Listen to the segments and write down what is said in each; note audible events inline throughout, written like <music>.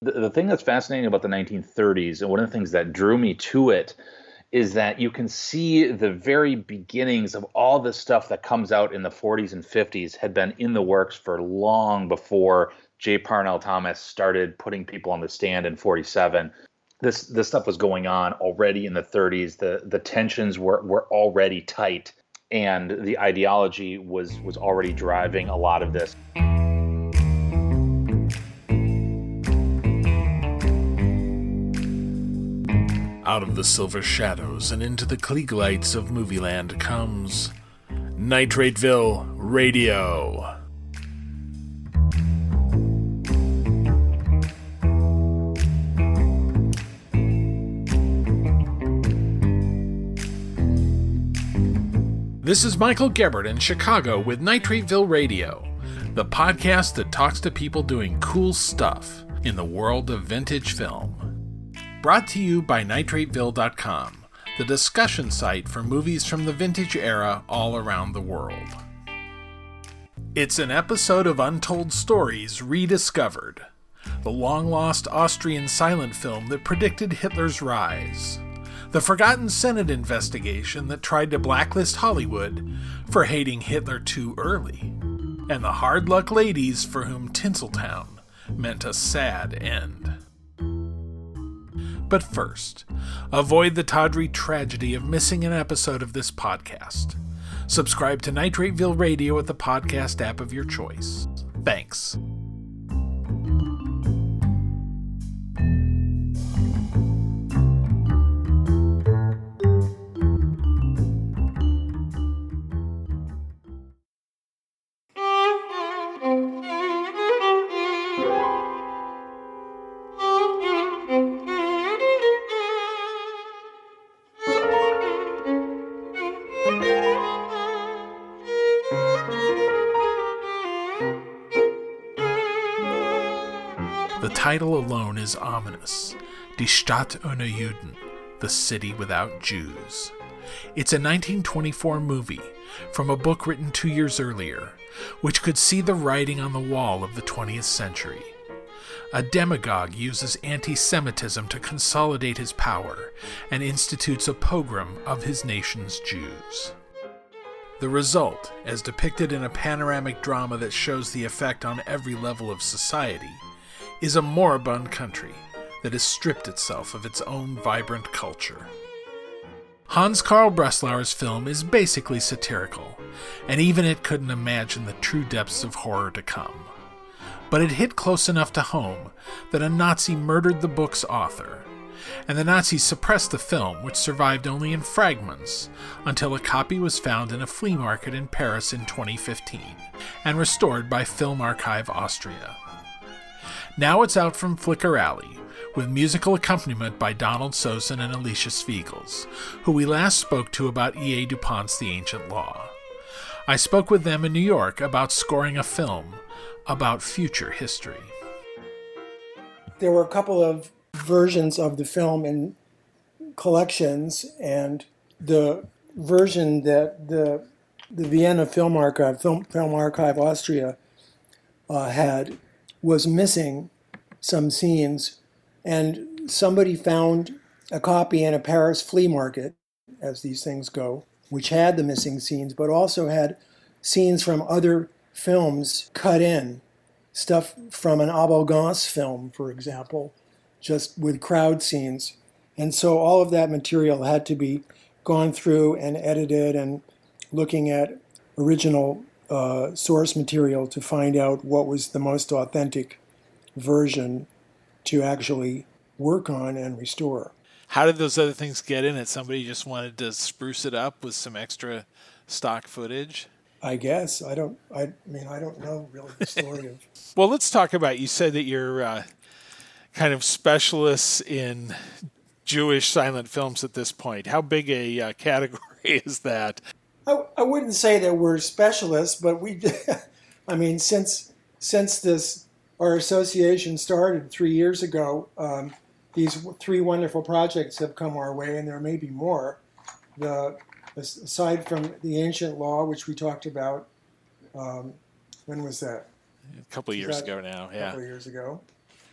The, the thing that's fascinating about the 1930s, and one of the things that drew me to it, is that you can see the very beginnings of all the stuff that comes out in the 40s and 50s had been in the works for long before J. Parnell Thomas started putting people on the stand in 47. This this stuff was going on already in the 30s. The the tensions were were already tight and the ideology was was already driving a lot of this. Out of the silver shadows and into the Klieg lights of Movieland comes Nitrateville Radio. This is Michael Gebert in Chicago with Nitrateville Radio, the podcast that talks to people doing cool stuff in the world of vintage film. Brought to you by nitrateville.com, the discussion site for movies from the vintage era all around the world. It's an episode of Untold Stories Rediscovered, the long lost Austrian silent film that predicted Hitler's rise the Forgotten Senate investigation that tried to blacklist Hollywood for hating Hitler too early, and the hard luck ladies for whom Tinseltown meant a sad end. But first, avoid the tawdry tragedy of missing an episode of this podcast. Subscribe to Nitrateville Radio at the podcast app of your choice. Thanks. Title alone is ominous Die Stadt ohne Juden, The City Without Jews. It's a 1924 movie from a book written two years earlier, which could see the writing on the wall of the 20th century. A demagogue uses anti Semitism to consolidate his power and institutes a pogrom of his nation's Jews. The result, as depicted in a panoramic drama that shows the effect on every level of society, is a moribund country that has stripped itself of its own vibrant culture. Hans Karl Breslauer's film is basically satirical, and even it couldn't imagine the true depths of horror to come. But it hit close enough to home that a Nazi murdered the book's author, and the Nazis suppressed the film, which survived only in fragments, until a copy was found in a flea market in Paris in 2015 and restored by Film Archive Austria. Now it's out from Flicker Alley, with musical accompaniment by Donald Sosin and Alicia Svigals, who we last spoke to about E.A. DuPont's The Ancient Law. I spoke with them in New York about scoring a film about future history. There were a couple of versions of the film in collections, and the version that the the Vienna Film Archive, Film, Film Archive Austria, uh, had was missing some scenes, and somebody found a copy in a Paris flea market, as these things go, which had the missing scenes, but also had scenes from other films cut in, stuff from an Abel Gance film, for example, just with crowd scenes. And so all of that material had to be gone through and edited and looking at original uh, source material to find out what was the most authentic version to actually work on and restore. How did those other things get in it? Somebody just wanted to spruce it up with some extra stock footage? I guess I don't. I mean, I don't know really the story of. <laughs> well, let's talk about. You said that you're uh, kind of specialists in Jewish silent films at this point. How big a uh, category <laughs> is that? I, I wouldn't say that we're specialists, but we, <laughs> I mean, since since this our association started three years ago, um, these three wonderful projects have come our way, and there may be more. The aside from the ancient law, which we talked about, um, when was that? A couple of years ago now. Yeah, a couple of years ago.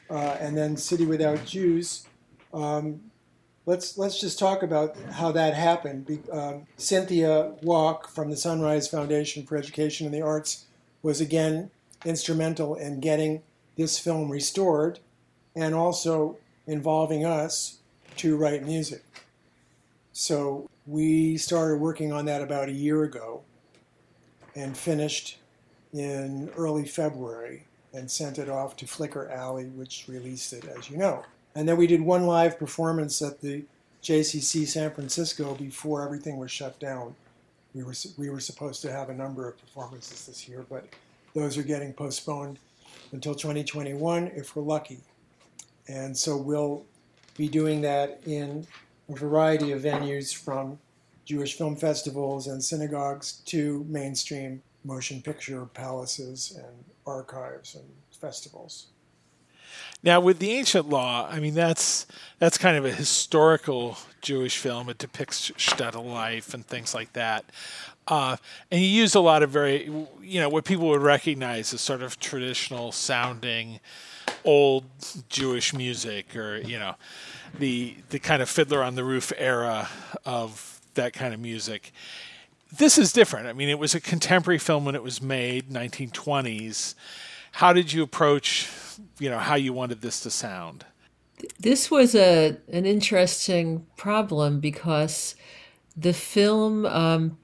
uh, and then City Without Jews. Um, let's let's just talk about how that happened. Um, Cynthia Walk from the Sunrise Foundation for Education and the Arts was again instrumental in getting this film restored, and also involving us to write music. So we started working on that about a year ago, and finished in early February and sent it off to Flicker Alley, which released it, as you know. And then we did one live performance at the JCC San Francisco before everything was shut down. We were, we were supposed to have a number of performances this year, but those are getting postponed until 2021 if we're lucky. And so we'll be doing that in a variety of venues from Jewish film festivals and synagogues to mainstream motion picture palaces and archives and festivals. Now, with the ancient law, I mean that's that's kind of a historical Jewish film. It depicts shtetl life and things like that, uh, and you use a lot of very, you know, what people would recognize as sort of traditional sounding, old Jewish music, or you know, the the kind of Fiddler on the Roof era of that kind of music. This is different. I mean, it was a contemporary film when it was made, 1920s how did you approach, you know, how you wanted this to sound? This was a an interesting problem because the film um,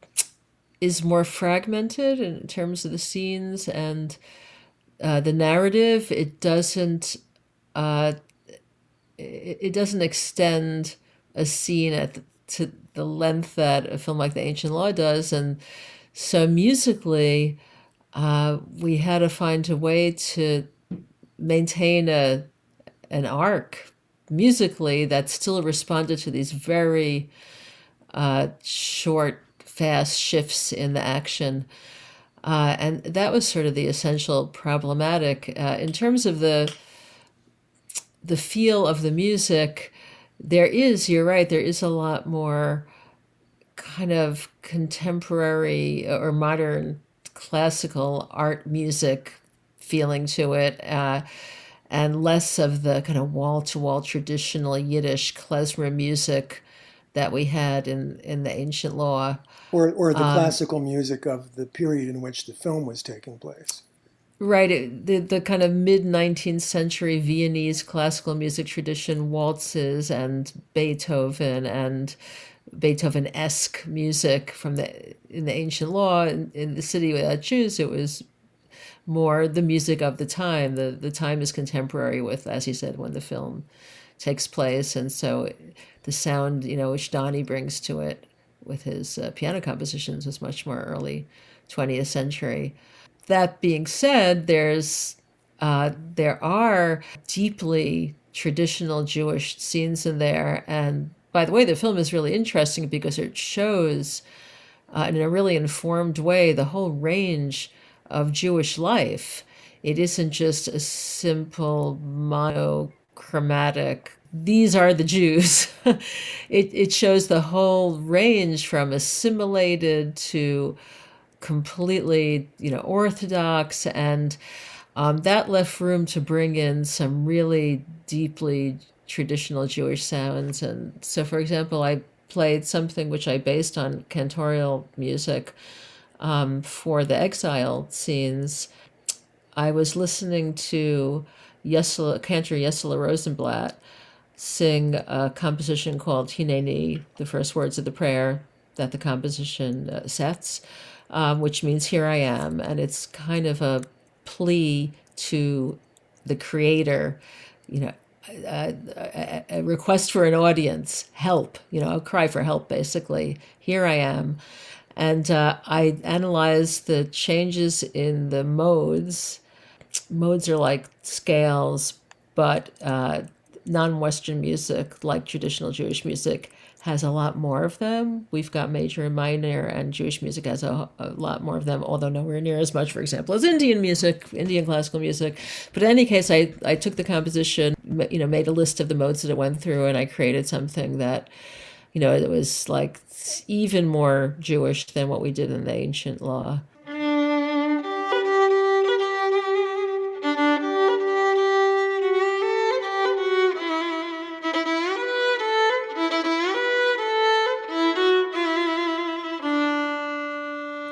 is more fragmented in terms of the scenes and uh, the narrative. It doesn't uh, it, doesn't extend a scene at the, to the length that a film like The Ancient Law does, and so musically uh, we had to find a way to maintain a an arc musically that still responded to these very uh, short, fast shifts in the action. Uh, and that was sort of the essential problematic. Uh, in terms of the the feel of the music, there is, you're right, there is a lot more kind of contemporary or modern classical art music feeling to it, uh, and less of the kind of wall to wall traditional Yiddish klezmer music that we had in, in the ancient law. Or, or the um, classical music of the period in which the film was taking place. Right, it, the the kind of mid nineteenth century Viennese classical music tradition, waltzes and Beethoven and Beethoven esque music from the in the ancient law in, in the city without Jews. It was more the music of the time. The the time is contemporary with, as you said, when the film takes place, and so the sound you know which Donnie brings to it with his uh, piano compositions was much more early 20th century. That being said, there's uh, there are deeply traditional Jewish scenes in there, and by the way, the film is really interesting because it shows uh, in a really informed way the whole range of Jewish life. It isn't just a simple monochromatic, these are the Jews. <laughs> it, it shows the whole range from assimilated to completely, you know, orthodox. And um, that left room to bring in some really deeply traditional Jewish sounds. And so, for example, I played something which I based on cantorial music um, for the exile scenes. I was listening to Yossele, cantor Yossele Rosenblatt sing a composition called Hineni, the first words of the prayer that the composition uh, sets, um, which means Here I am. And it's kind of a plea to the creator, you know, a, a, request for an audience, help, you know, a cry for help, basically. Here I am. And uh, I analyzed the changes in the modes. Modes are like scales, but uh, non Western music, like traditional Jewish music, has a lot more of them. We've got major and minor, and Jewish music has a, a, lot more of them, although nowhere near as much, for example, as Indian music, Indian classical music. But in any case, I, I took the composition, you know, made a list of the modes that it went through, and I created something that, you know, it was like even more Jewish than what we did in the ancient law.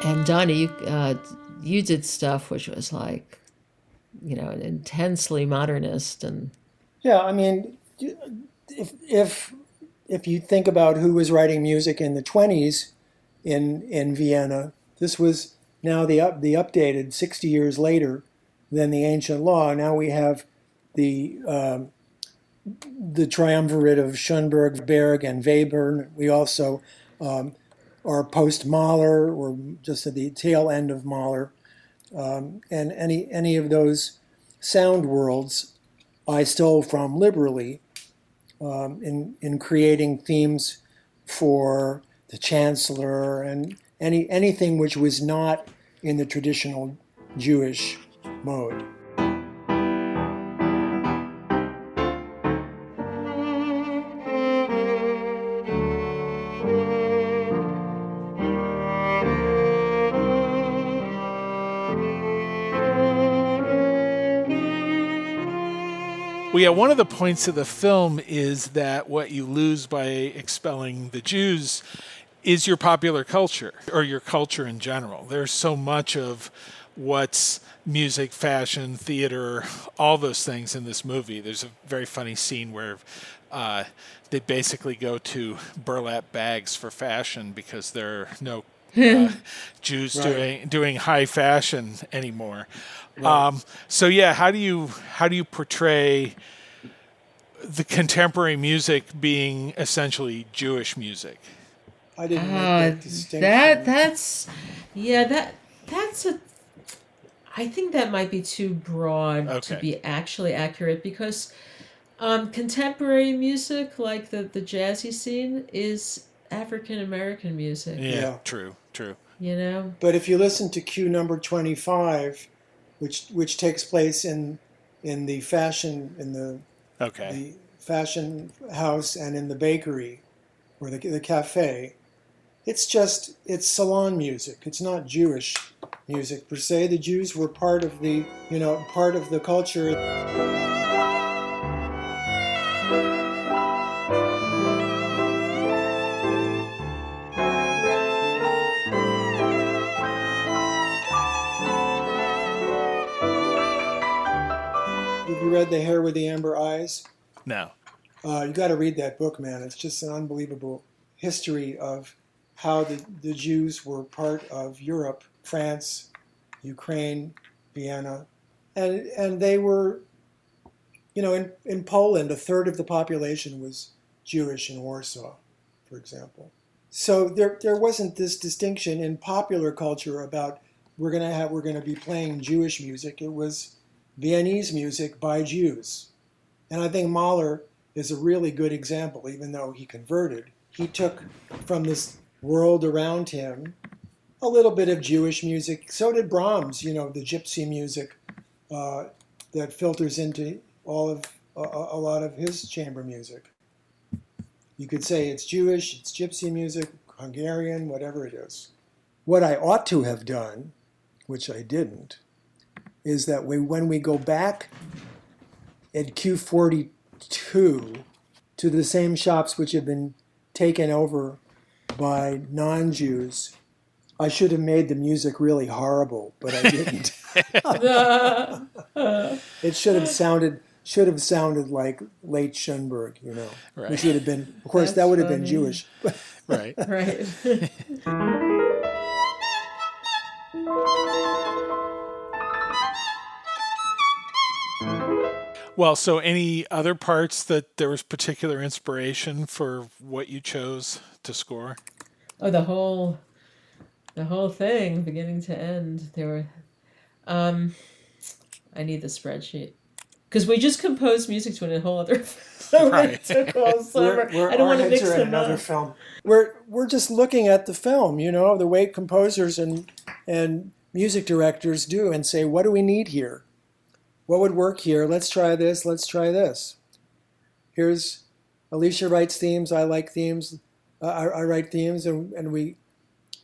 And Donna, you, uh, you did stuff which was like, you know, intensely modernist and. Yeah, I mean, if if if you think about who was writing music in the twenties in in Vienna, this was now the up, the updated sixty years later than the ancient law. Now we have the um, the triumvirate of Schoenberg, Berg, and Webern. We also um, are post Mahler, or just at the tail end of Mahler, um, and any any of those sound worlds I stole from liberally um, in in creating themes for the Chancellor and any anything which was not in the traditional Jewish mode. Well, yeah, one of the points of the film is that what you lose by expelling the Jews is your popular culture or your culture in general. There's so much of what's music, fashion, theater, all those things in this movie. There's a very funny scene where uh, they basically go to burlap bags for fashion because there are no uh, <laughs> Jews right. doing doing high fashion anymore. Right. Um, so yeah, how do you how do you portray the contemporary music being essentially Jewish music? I didn't uh, that distinction. That that's yeah that that's a. I think that might be too broad okay. to be actually accurate because um, contemporary music, like the the jazzy scene, is African American music. Yeah, yeah, true, true. You know. But if you listen to Q number twenty five, which which takes place in in the fashion in the okay the fashion house and in the bakery or the the cafe, it's just it's salon music. It's not Jewish music per se. The Jews were part of the you know part of the culture. Read The Hare with the Amber Eyes? No. Uh, you got to read that book, man. It's just an unbelievable history of how the, the Jews were part of Europe, France, Ukraine, Vienna, and and they were, you know, in, in Poland, a third of the population was Jewish in Warsaw, for example. So there there wasn't this distinction in popular culture about we're gonna have we're gonna be playing Jewish music. It was Viennese music by Jews. And I think Mahler is a really good example, even though he converted. He took from this world around him a little bit of Jewish music. So did Brahms, you know, the gypsy music uh, that filters into all of a, a lot of his chamber music. You could say it's Jewish, it's gypsy music, Hungarian, whatever it is. What I ought to have done, which I didn't, is that we, when we go back at Q42 to the same shops which have been taken over by non Jews, I should have made the music really horrible, but I didn't. <laughs> <laughs> it should have sounded should have sounded like late Schoenberg, you know. Right. Which would have been of course That's that would have been Jewish. <laughs> right. Right. Well, so any other parts that there was particular inspiration for what you chose to score? Oh, the whole, the whole thing, beginning to end. There were, um, I need the spreadsheet because we just composed music to a whole other. <laughs> right. <laughs> we're, we're, I don't want to mix them another up. film. We're we're just looking at the film, you know, the way composers and and music directors do, and say, what do we need here? What would work here? Let's try this. Let's try this. Here's Alicia writes themes. I like themes. Uh, I, I, write themes, and, and we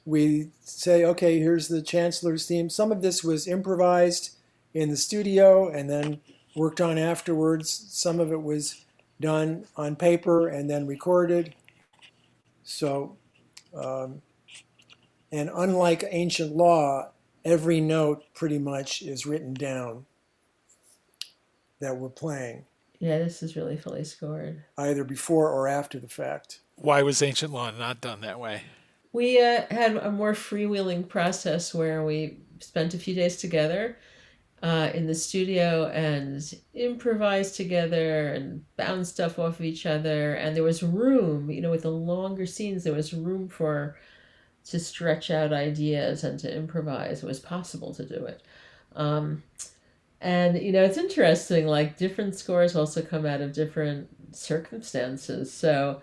we say, okay, here's the chancellor's theme. Some of this was improvised in the studio and then worked on afterwards. Some of it was done on paper and then recorded. So, um, And unlike ancient law, every note pretty much is written down that we're playing, Yeah, this is really fully scored. either before or after the fact. Why was ancient law not done that way? We uh, had a more freewheeling process where we spent a few days together uh, in the studio and improvised together and bounced stuff off of each other. And there was room, you know, with the longer scenes, there was room for to stretch out ideas and to improvise. It was possible to do it. Um, and you know, it's interesting. Like different scores also come out of different circumstances. So,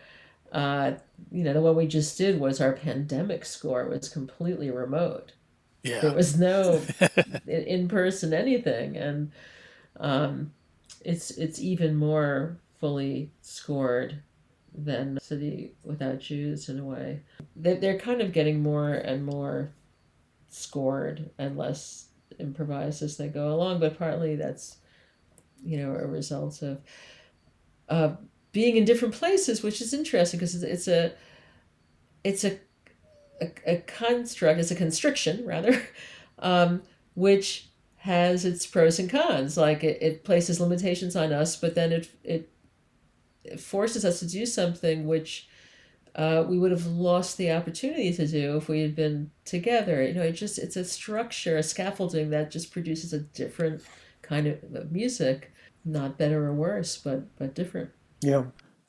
uh, you know, the one we just did was our pandemic score was completely remote. Yeah. There was no <laughs> in person anything, and um, it's it's even more fully scored than City Without Jews in a way. They they're kind of getting more and more scored and less improvised as they go along, but partly that's you know a result of uh, being in different places, which is interesting because it's, it's a it's a, a a construct, it's a constriction <laughs> rather, um, which has its pros and cons. Like it, it places limitations on us, but then it it, it forces us to do something which uh, we would have lost the opportunity to do if we had been together. You know, it just it's a structure, a scaffolding that just produces a different kind of of music, not better or worse, but but different. Yeah.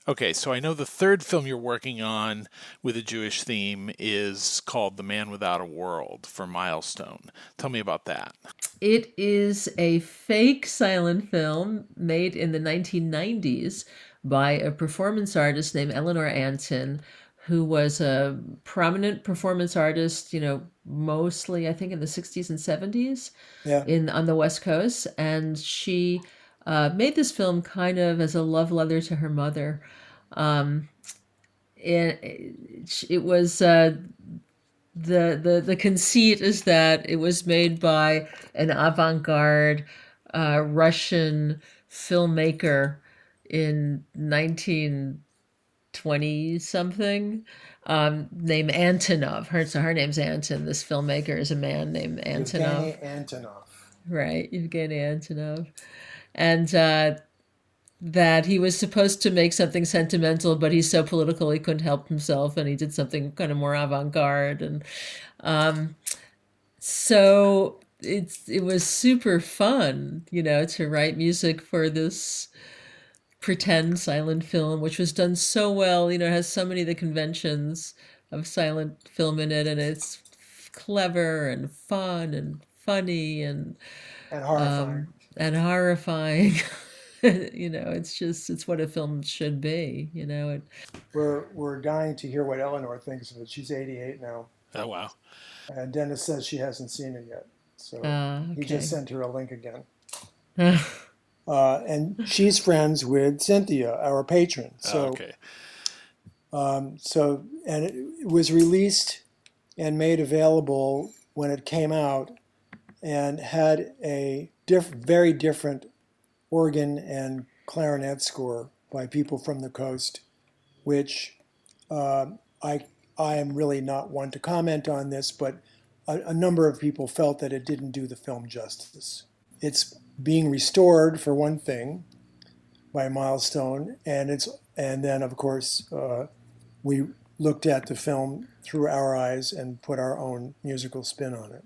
Okay, so I know the third film you're working on with a Jewish theme is called The Man Without a World for Milestone. Tell me about that. It is a fake silent film made in the 1990s by a performance artist named Eleanor Antin, who was a prominent performance artist, you know, mostly I think in the 60s and 70s Yeah. in on the West Coast, and she uh, made this film kind of as a love letter to her mother. Um, and it, it was uh, the the the conceit is that it was made by an avant-garde uh, Russian filmmaker in 1920 something um, named Antinov. Her so her name's Antin. This filmmaker is a man named Antinov. Evgeny Antinov. Right, Evgeny Antinov. And uh, that he was supposed to make something sentimental, but he's so political he couldn't help himself, and he did something kind of more avant-garde. And um, so it's it was super fun, you know, to write music for this pretend silent film, which was done so well. You know, it has so many of the conventions of silent film in it, and it's clever and fun and funny and And horrifying. um, and horrifying. <laughs> you know, it's just it's what a film should be. You know, it, we're we're dying to hear what Eleanor thinks of it. She's 88 now, Oh, wow. and Dennis says she hasn't seen it yet. So uh, he just sent her a link again. <laughs> Uh, and she's friends with Cynthia, our patron. So Oh, okay. Um, so, and it, was released and made available when it came out, and had a diff- very different organ and clarinet score by people from the coast, which um I I am really not one to comment on this, but a, a number of people felt that it didn't do the film justice. It's being restored for one thing by Milestone, and it's and then of course uh, we looked at the film through our eyes and put our own musical spin on it.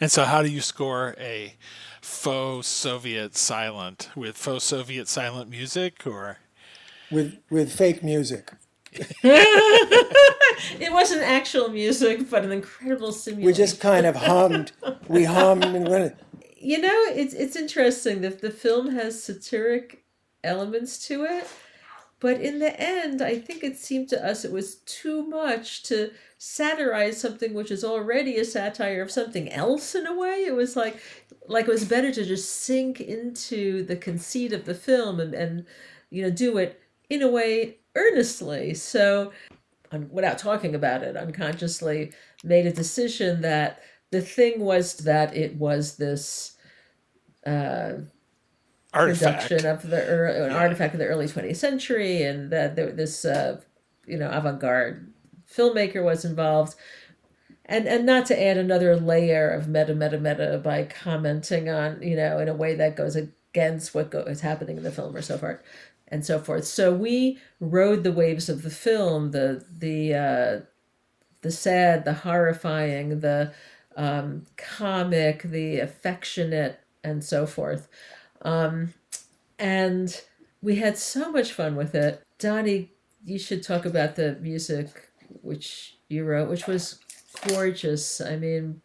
And so, how do you score a faux Soviet silent with faux Soviet silent music, or With with fake music. <laughs> it wasn't actual music, but an incredible simulation. We just kind of hummed. We hummed and went. You know, it's it's interesting that the film has satiric elements to it, but in the end, I think it seemed to us it was too much to satirize something which is already a satire of something else in a way. It was like like it was better to just sink into the conceit of the film and and you know do it in a way earnestly. So without talking about it, unconsciously made a decision that the thing was that it was this uh, artifact? production of the ear an artifact of the early 20th century, and that there, this uh, you know avant-garde filmmaker was involved. and and not to add another layer of meta meta meta by commenting on you know in a way that goes against what go- is happening in the film or so forth and so forth so we rode the waves of the film the the uh, the sad the horrifying the um, comic the affectionate and so forth um, and we had so much fun with it donnie you should talk about the music which you wrote which was gorgeous. I mean,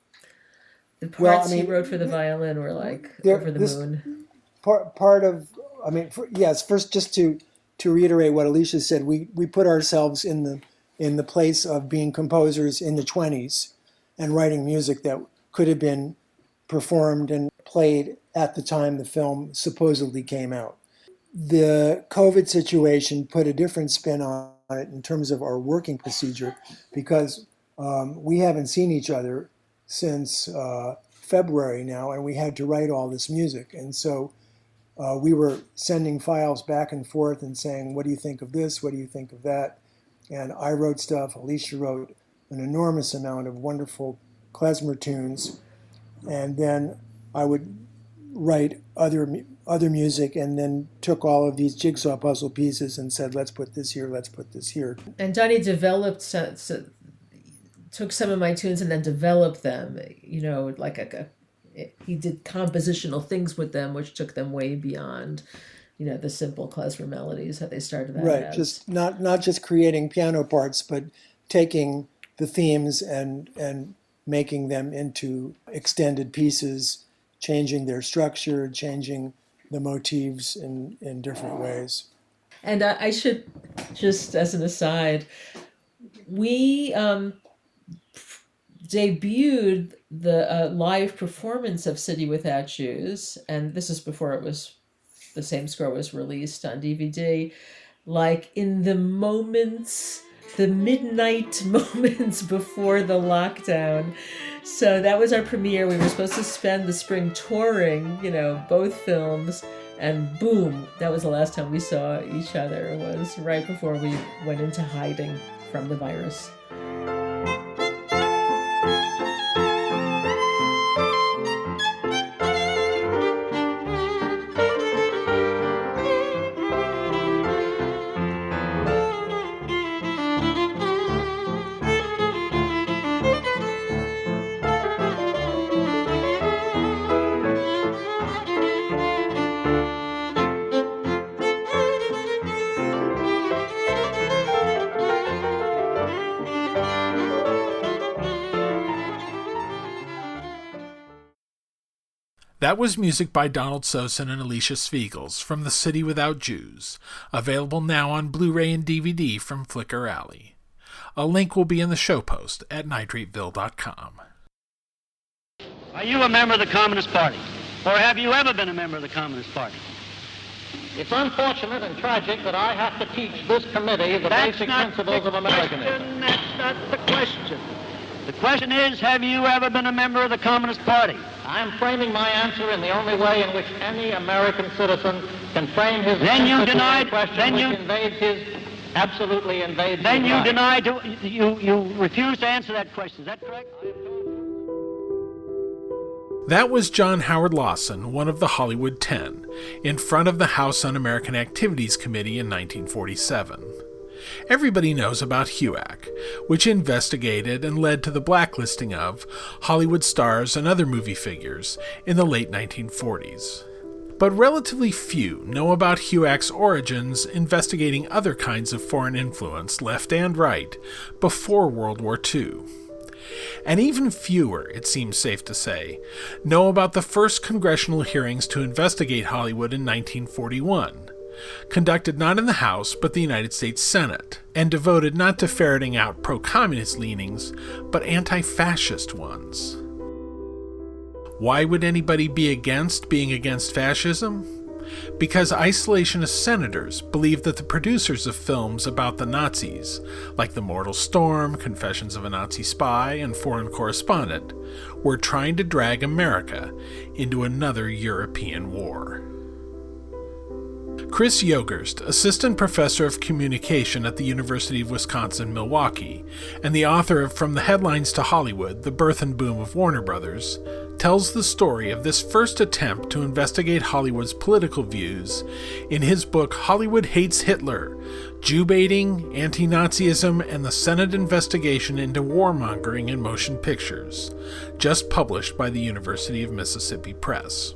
the parts well, I mean, he wrote for the violin were like there, over the this, moon. Part part of I mean, for, yes. First, just to to reiterate what Alicia said, we we put ourselves in the in the place of being composers in the twenties and writing music that could have been performed and played at the time the film supposedly came out. The COVID situation put a different spin on it in terms of our working procedure because um, we haven't seen each other since uh, February now, and we had to write all this music. And so uh, we were sending files back and forth and saying, What do you think of this? What do you think of that? And I wrote stuff, Alicia wrote an enormous amount of wonderful klezmer tunes. And then I would write other other music and then took all of these jigsaw puzzle pieces and said let's put this here let's put this here and Donnie developed took some of my tunes and then developed them. You know, like a, a he did compositional things with them, which took them way beyond you know the simple klezmer melodies that they started out right as. just not not just creating piano parts but taking the themes and and making them into extended pieces changing their structure changing the motifs in in different ways and i, I should just as an aside we um debuted the uh, live performance of City Without Jews, and this is before it was the same score was released on DVD. Like in the moments, the midnight <laughs> moments before the lockdown. So that was our premiere. We were supposed to spend the spring touring, you know, both films, and boom, that was the last time we saw each other. It was right before we went into hiding from the virus. That was music by Donald Sosin and Alicia Svigals from The City Without Jews, available now on Blu ray and DVD from Flicker Alley. A link will be in the show post at nitrateville.com. Are you a member of the Communist Party? Or have you ever been a member of the Communist Party? It's unfortunate and tragic that I have to teach this committee the That's basic principles of Americanism. That's not the question. The question is, have you ever been a member of the Communist Party? I'm framing my answer in the only way in which any American citizen can frame his then you denied, question then you, invades his, absolutely invades Then you right. denied, you, you refuse to answer that question. Is that correct? That was John Howard Lawson, one of the Hollywood Ten, in front of the House Un American Activities Committee in 1947. Everybody knows about HUAC, which investigated and led to the blacklisting of Hollywood stars and other movie figures in the late 1940s. But relatively few know about HUAC's origins investigating other kinds of foreign influence, left and right, before World War II. And even fewer, it seems safe to say, know about the first congressional hearings to investigate Hollywood in 1941, conducted not in the House but the United States Senate, and devoted not to ferreting out pro communist leanings, but anti fascist ones. Why would anybody be against being against fascism? Because isolationist senators believed that the producers of films about the Nazis, like The Mortal Storm, Confessions of a Nazi Spy, and Foreign Correspondent, were trying to drag America into another European war. Chris Yogerst, assistant professor of communication at the University of Wisconsin Milwaukee, and the author of From the Headlines to Hollywood The Birth and Boom of Warner Brothers, tells the story of this first attempt to investigate Hollywood's political views in his book Hollywood Hates Hitler Jew baiting, anti Nazism, and the Senate investigation into warmongering in motion pictures, just published by the University of Mississippi Press.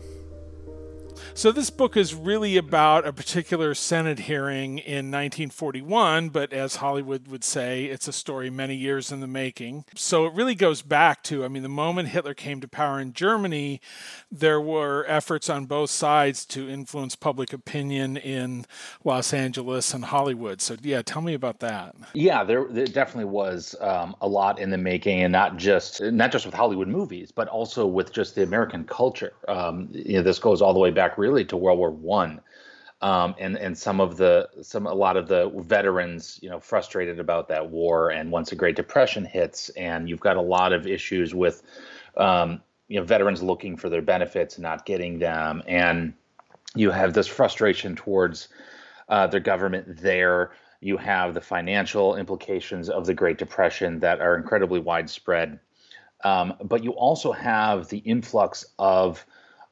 So this book is really about a particular Senate hearing in 1941, but as Hollywood would say, it's a story many years in the making. So it really goes back to, I mean, the moment Hitler came to power in Germany, there were efforts on both sides to influence public opinion in Los Angeles and Hollywood. So yeah, tell me about that. Yeah, there, there definitely was um, a lot in the making, and not just not just with Hollywood movies, but also with just the American culture. Um, you know, this goes all the way back. Really really to World War One. Um, and and some of the some a lot of the veterans you know frustrated about that war and once the Great Depression hits and you've got a lot of issues with um, you know veterans looking for their benefits and not getting them and you have this frustration towards uh, their government there you have the financial implications of the Great Depression that are incredibly widespread um, but you also have the influx of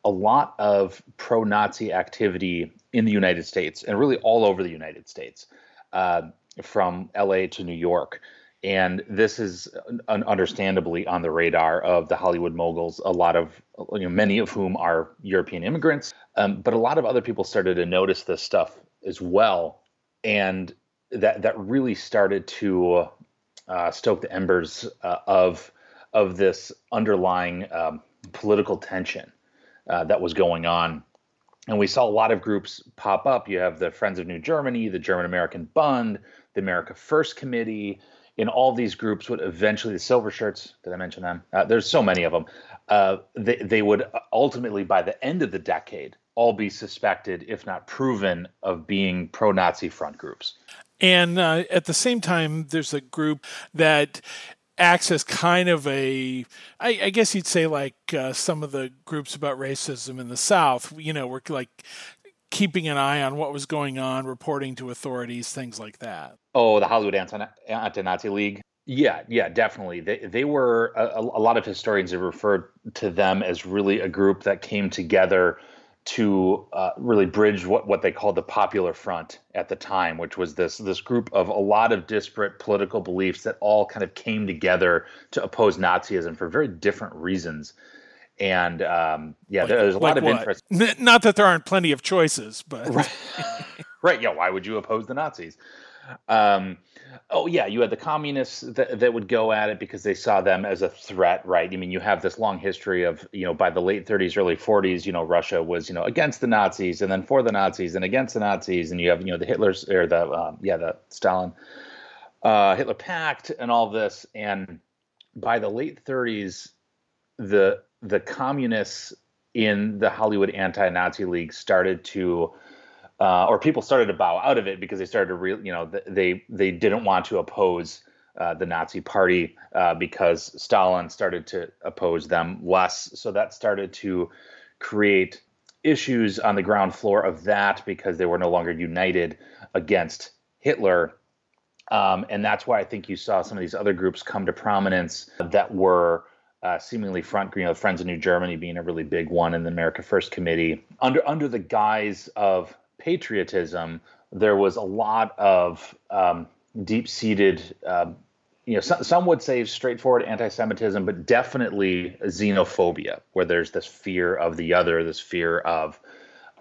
a lot of pro Nazi activity in the United States and really all over the United States, uh, from LA to New York. And this is un- understandably on the radar of the Hollywood moguls, a lot of, you know, many of whom are European immigrants. Um, but a lot of other people started to notice this stuff as well. And that, that really started to uh, stoke the embers uh, of, of this underlying um, political tension uh, that was going on. And we saw a lot of groups pop up. You have the Friends of New Germany, the German American Bund, the America First Committee. In all these groups, would eventually the Silver Shirts. Did I mention them? Uh, there's so many of them. Uh, they they would ultimately, by the end of the decade, all be suspected, if not proven, of being pro-Nazi front groups. And uh, at the same time, there's a group that acts as kind of a, I, I guess you'd say like uh, some of the groups about racism in the South, you know, were like keeping an eye on what was going on, reporting to authorities, things like that. Oh, the Hollywood Anti-Nazi League. Yeah, yeah, definitely. They they were a, a lot of historians have referred to them as really a group that came together to uh, really bridge what, what they called the Popular Front at the time, which was this this group of a lot of disparate political beliefs that all kind of came together to oppose Nazism for very different reasons. And um, yeah, like, there's a like lot of what? interest. Not that there aren't plenty of choices, but <laughs> right. right, yeah. Why would you oppose the Nazis? Um, oh yeah, you had the communists that, that would go at it because they saw them as a threat, right? I mean, you have this long history of, you know, by the late 30s, early 40s, you know, Russia was, you know, against the Nazis and then for the Nazis and against the Nazis, and you have, you know, the Hitler's or the, um, yeah, the Stalin, uh, Hitler Pact and all this, and by the late 30s, the the communists in the Hollywood Anti-Nazi League started to uh, or people started to bow out of it because they started to re- you know they they didn't want to oppose uh, the Nazi Party uh, because Stalin started to oppose them less. So that started to create issues on the ground floor of that because they were no longer united against Hitler. Um, and that's why I think you saw some of these other groups come to prominence that were uh, seemingly front, you know, Friends of New Germany being a really big one, and the America First Committee under under the guise of patriotism, there was a lot of um, deep-seated, uh, you know, some, some would say straightforward anti-Semitism, but definitely xenophobia, where there's this fear of the other, this fear of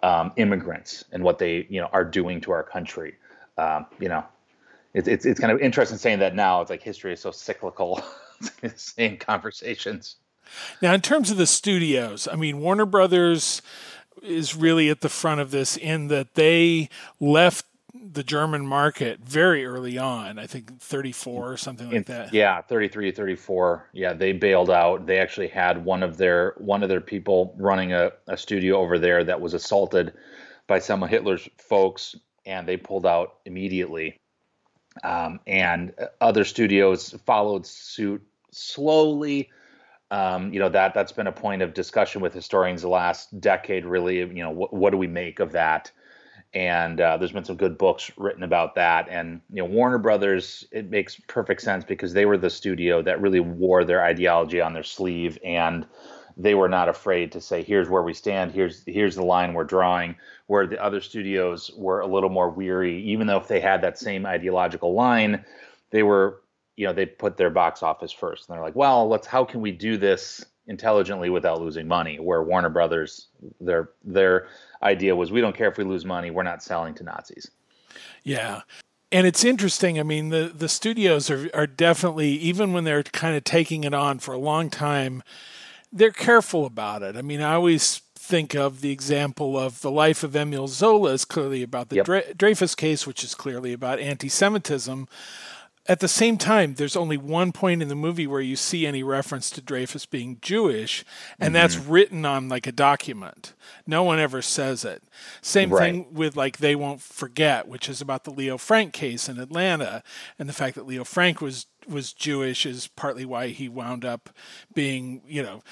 um, immigrants and what they, you know, are doing to our country. Um, you know, it's, it's it's kind of interesting saying that now. It's like history is so cyclical. <laughs> Same conversations. Now, in terms of the studios, I mean, Warner Brothers is really at the front of this in that they left the German market very early on. I think 34 or something like that. Yeah, 33 34. Yeah, they bailed out. They actually had one of their one of their people running a, a studio over there that was assaulted by some of Hitler's folks, and they pulled out immediately. Um, and other studios followed suit slowly um, you know that that's been a point of discussion with historians the last decade. Really, you know, what, what do we make of that? and uh, there's been some good books written about that. And you know, Warner Brothers, it makes perfect sense because they were the studio that really wore their ideology on their sleeve, and they were not afraid to say, "Here's where we stand. Here's here's the line we're drawing." Where the other studios were a little more weary, even though if they had that same ideological line, they were, you know, they put their box office first, and they're like, "Well, let's how can we do this intelligently without losing money?" Where Warner Brothers, their their idea was, "We don't care if we lose money. We're not selling to Nazis." Yeah, and it's interesting. I mean, the the studios are are definitely even when they're kind of taking it on for a long time they're careful about it. I mean, I always think of the example of the life of Emile Zola is clearly about the yep. Dreyfus case, which is clearly about anti-Semitism. At the same time, there's only one point in the movie where you see any reference to Dreyfus being Jewish, and mm-hmm. that's written on like a document. No one ever says it. Same right. thing with like They Won't Forget, which is about the Leo Frank case in Atlanta, and the fact that Leo Frank was was Jewish is partly why he wound up being, you know,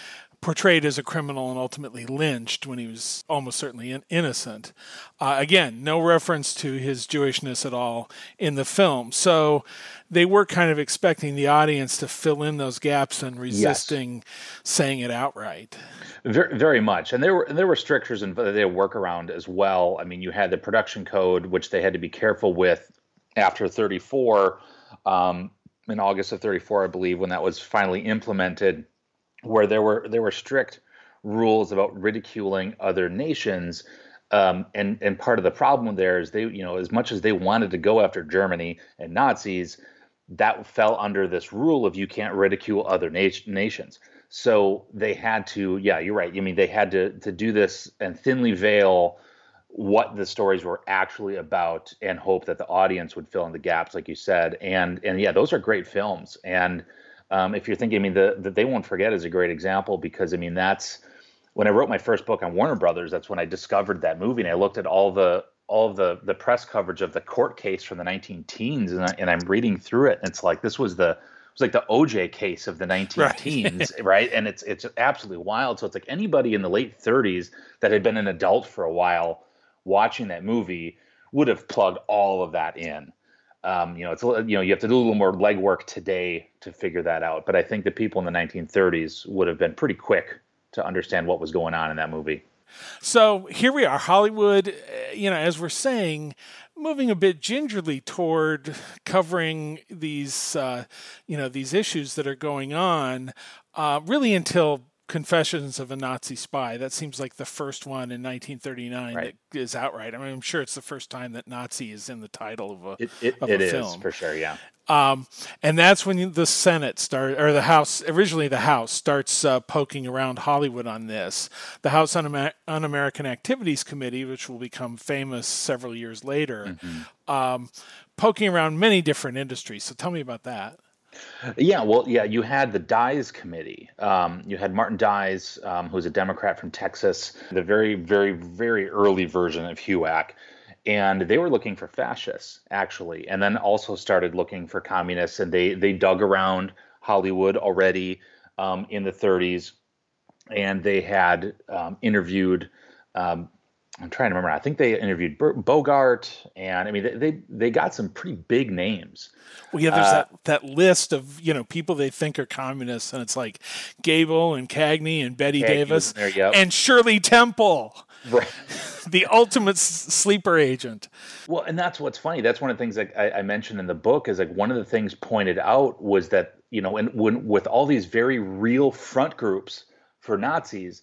portrayed as a criminal and ultimately lynched when he was almost certainly in- innocent. Uh, again, no reference to his Jewishness at all in the film. So they were kind of expecting the audience to fill in those gaps and resisting yes. saying it outright. Very, very much, and there were there were strictures and they work around as well. I mean, you had the production code, which they had to be careful with after 34, um, in August of 34, I believe, when that was finally implemented where there were there were strict rules about ridiculing other nations. Um, and and part of the problem there is they you know as much as they wanted to go after Germany and Nazis, that fell under this rule of you can't ridicule other nat- nations. So they had to yeah you're right. I mean they had to to do this and thinly veil what the stories were actually about and hope that the audience would fill in the gaps like you said and and yeah those are great films and um, if you're thinking, I mean, the, the They Won't Forget is a great example because, I mean, that's when I wrote my first book on Warner Brothers. That's when I discovered that movie, and I looked at all the all of the the press coverage of the court case from the 19 teens, and, I, and I'm reading through it, and it's like this was the it was like the OJ case of the 19 right. teens, <laughs> right? And it's it's absolutely wild. So it's like anybody in the late 30s that had been an adult for a while watching that movie would have plugged all of that in. Um, you know, it's you know you have to do a little more legwork today to figure that out. But I think the people in the 1930s would have been pretty quick to understand what was going on in that movie. So here we are, Hollywood. Eh, you know, as we're saying, moving a bit gingerly toward covering these, uh, you know, these issues that are going on. Uh, really, until Confessions of a Nazi Spy. That seems like the first one in 1939 right. that is outright. I mean, I'm sure it's the first time that Nazi is in the title of a, it, it, of it a is, film. for sure, yeah. Um, and that's when the Senate start, or the House, originally the House starts uh, poking around Hollywood on this. The House Un- Un-American Activities Committee, which will become famous several years later, mm-hmm. um, poking around many different industries. So tell me about that. Yeah, well, yeah, you had the Dies Committee. Um, you had Martin Dies, um, who's a Democrat from Texas, the very, very, very early version of HUAC. And they were looking for fascists, actually, and then also started looking for communists. And they, they dug around Hollywood already um, in the 30s. And they had um, interviewed um, I'm trying to remember. I think they interviewed Bogart, and I mean, they they, they got some pretty big names. Well, yeah, there's uh, that, that list of you know people they think are communists, and it's like Gable and Cagney and Betty Cagney Davis there, yep. and Shirley Temple, right? <laughs> the ultimate sleeper agent. Well, and that's what's funny. That's one of the things that I, I mentioned in the book is like one of the things pointed out was that you know, and when with all these very real front groups for Nazis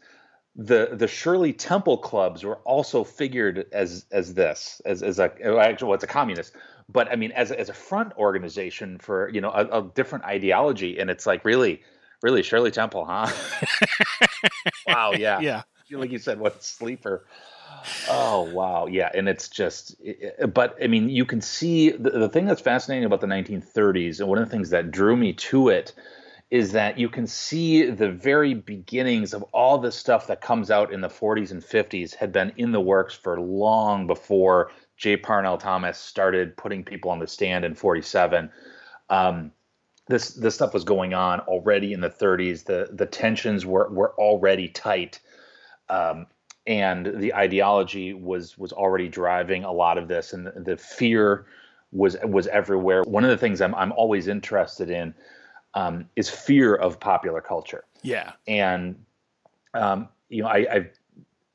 the the Shirley Temple clubs were also figured as as this as as a actually well, it's a communist, but I mean as a, as a front organization for you know a, a different ideology, and it's like really really Shirley Temple, huh? <laughs> wow, yeah, yeah. Like you said, what sleeper. Oh wow, yeah, and it's just, but I mean, you can see the, the thing that's fascinating about the 1930s, and one of the things that drew me to it is that you can see the very beginnings of all the stuff that comes out in the 40s and 50s had been in the works for long before J. Parnell Thomas started putting people on the stand in 47. Um, this this stuff was going on already in the 30s. The the tensions were were already tight, um, and the ideology was was already driving a lot of this, and the, the fear was was everywhere. One of the things I'm I'm always interested in um, is fear of popular culture. Yeah, and um, you know, I, I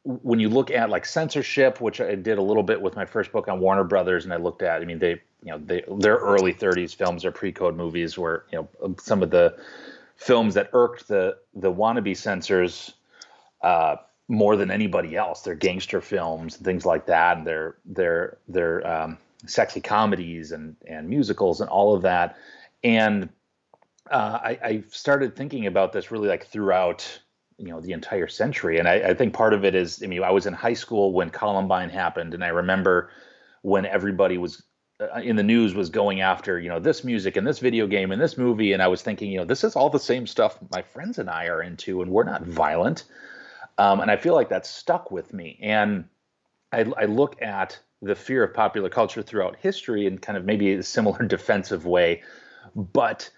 when you look at like censorship, which I did a little bit with my first book on Warner Brothers, and I looked at, I mean, they, you know, they, their early 30s films are pre-code movies, where you know some of the films that irked the the wannabe censors uh, more than anybody else. They're gangster films and things like that, and they're they're they're um, sexy comedies and and musicals and all of that. And uh, I, I started thinking about this really like throughout you know the entire century. And I, I, think part of it is i mean i was in high school when columbine happened and i remember when everybody was uh, in the news was going after you know this music and this video game and this movie. And i was thinking you know this is all the same stuff my friends and i are into and we're not violent. Um, and i feel like that's stuck with me. And I, I look at the fear of popular culture throughout history in kind of maybe a similar <laughs> defensive way. But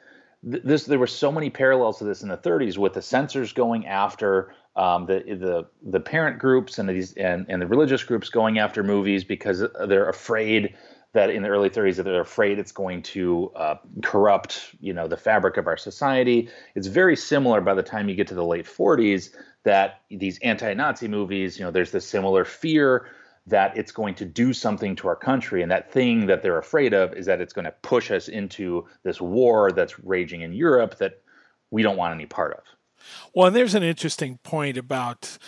this there were so many parallels to this in the 30s with the censors going after um, the the the parent groups and these and, and the religious groups going after movies because they're afraid that in the early 30s that they're afraid it's going to uh, corrupt you know the fabric of our society. It's very similar by the time you get to the late 40s that these anti-nazi movies you know there's this similar fear that it's going to do something to our country. And that thing that they're afraid of is that it's going to push us into this war that's raging in Europe that we don't want any part of. Well, and there's an interesting point about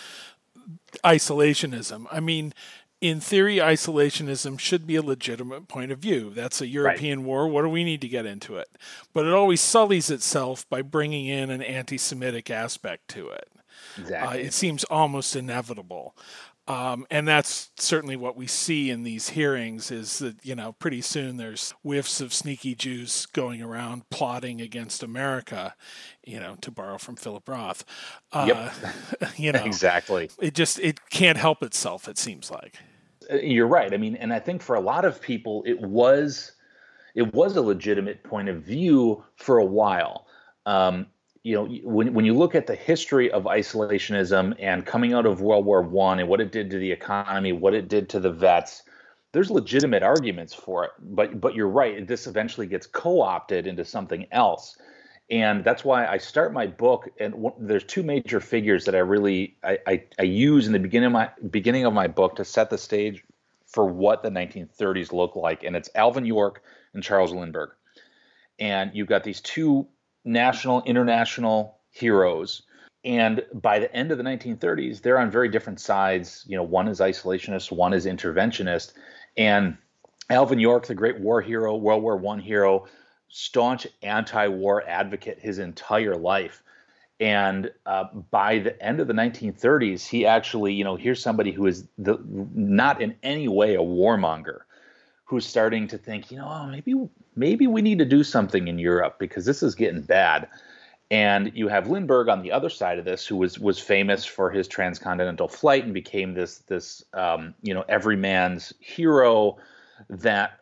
isolationism. I mean, in theory, isolationism should be a legitimate point of view. That's a European right. war. What do we need to get into it? But it always sullies itself by bringing in an anti Semitic aspect to it. Exactly. Uh, it seems almost inevitable. Um, and that's certainly what we see in these hearings is that, you know, pretty soon there's whiffs of sneaky Jews going around plotting against America, you know, to borrow from Philip Roth. Uh, yep. <laughs> you know, exactly. It just, it can't help itself, it seems like. Uh, you're right. I mean, and I think for a lot of people, it was, it was a legitimate point of view for a while. Um, you know when when you look at the history of isolationism and coming out of World War One and what it did to the economy, what it did to the vets, there's legitimate arguments for it. But but you're right, this eventually gets co-opted into something else, and that's why I start my book. And w- there's two major figures that I really I, I, I use in the beginning of my beginning of my book to set the stage for what the 1930s look like, and it's Alvin York and Charles Lindbergh. And you've got these two national, international heroes. And by the end of the 1930s, they're on very different sides. You know, one is isolationist, one is interventionist. And Alvin York, the great war hero, World War One hero, staunch anti-war advocate his entire life. And uh, by the end of the 1930s, he actually, you know, here's somebody who is the, not in any way a warmonger, who's starting to think, you know, oh, maybe maybe we need to do something in Europe because this is getting bad. And you have Lindbergh on the other side of this, who was was famous for his transcontinental flight and became this this um, you know every man's hero that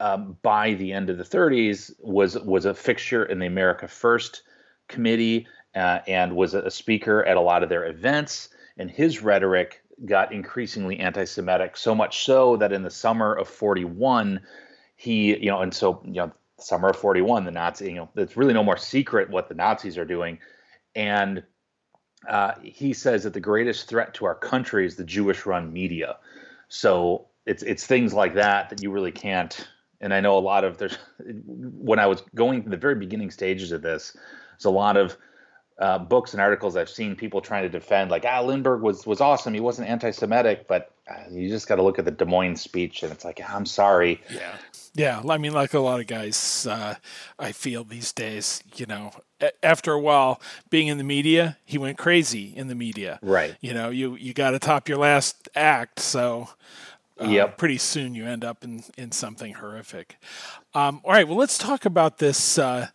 um, by the end of the 30s was was a fixture in the America First committee uh, and was a speaker at a lot of their events. And his rhetoric got increasingly anti-Semitic, so much so that in the summer of 41 he, you know, and so, you know, summer of 41, the Nazi, you know, it's really no more secret what the Nazis are doing. And uh, he says that the greatest threat to our country is the Jewish run media. So it's, it's things like that that you really can't. And I know a lot of there's, when I was going to the very beginning stages of this, there's a lot of uh, books and articles I've seen people trying to defend, like, ah, Lindbergh was was awesome. He wasn't anti-Semitic, but uh, you just got to look at the Des Moines speech, and it's like, I'm sorry. Yeah, yeah. I mean, like a lot of guys, uh, I feel these days, you know, after a while being in the media, he went crazy in the media. Right. You know, you you got to top your last act, so. Uh, yep. Pretty soon you end up in, in something horrific. Um, all right. Well, let's talk about this uh,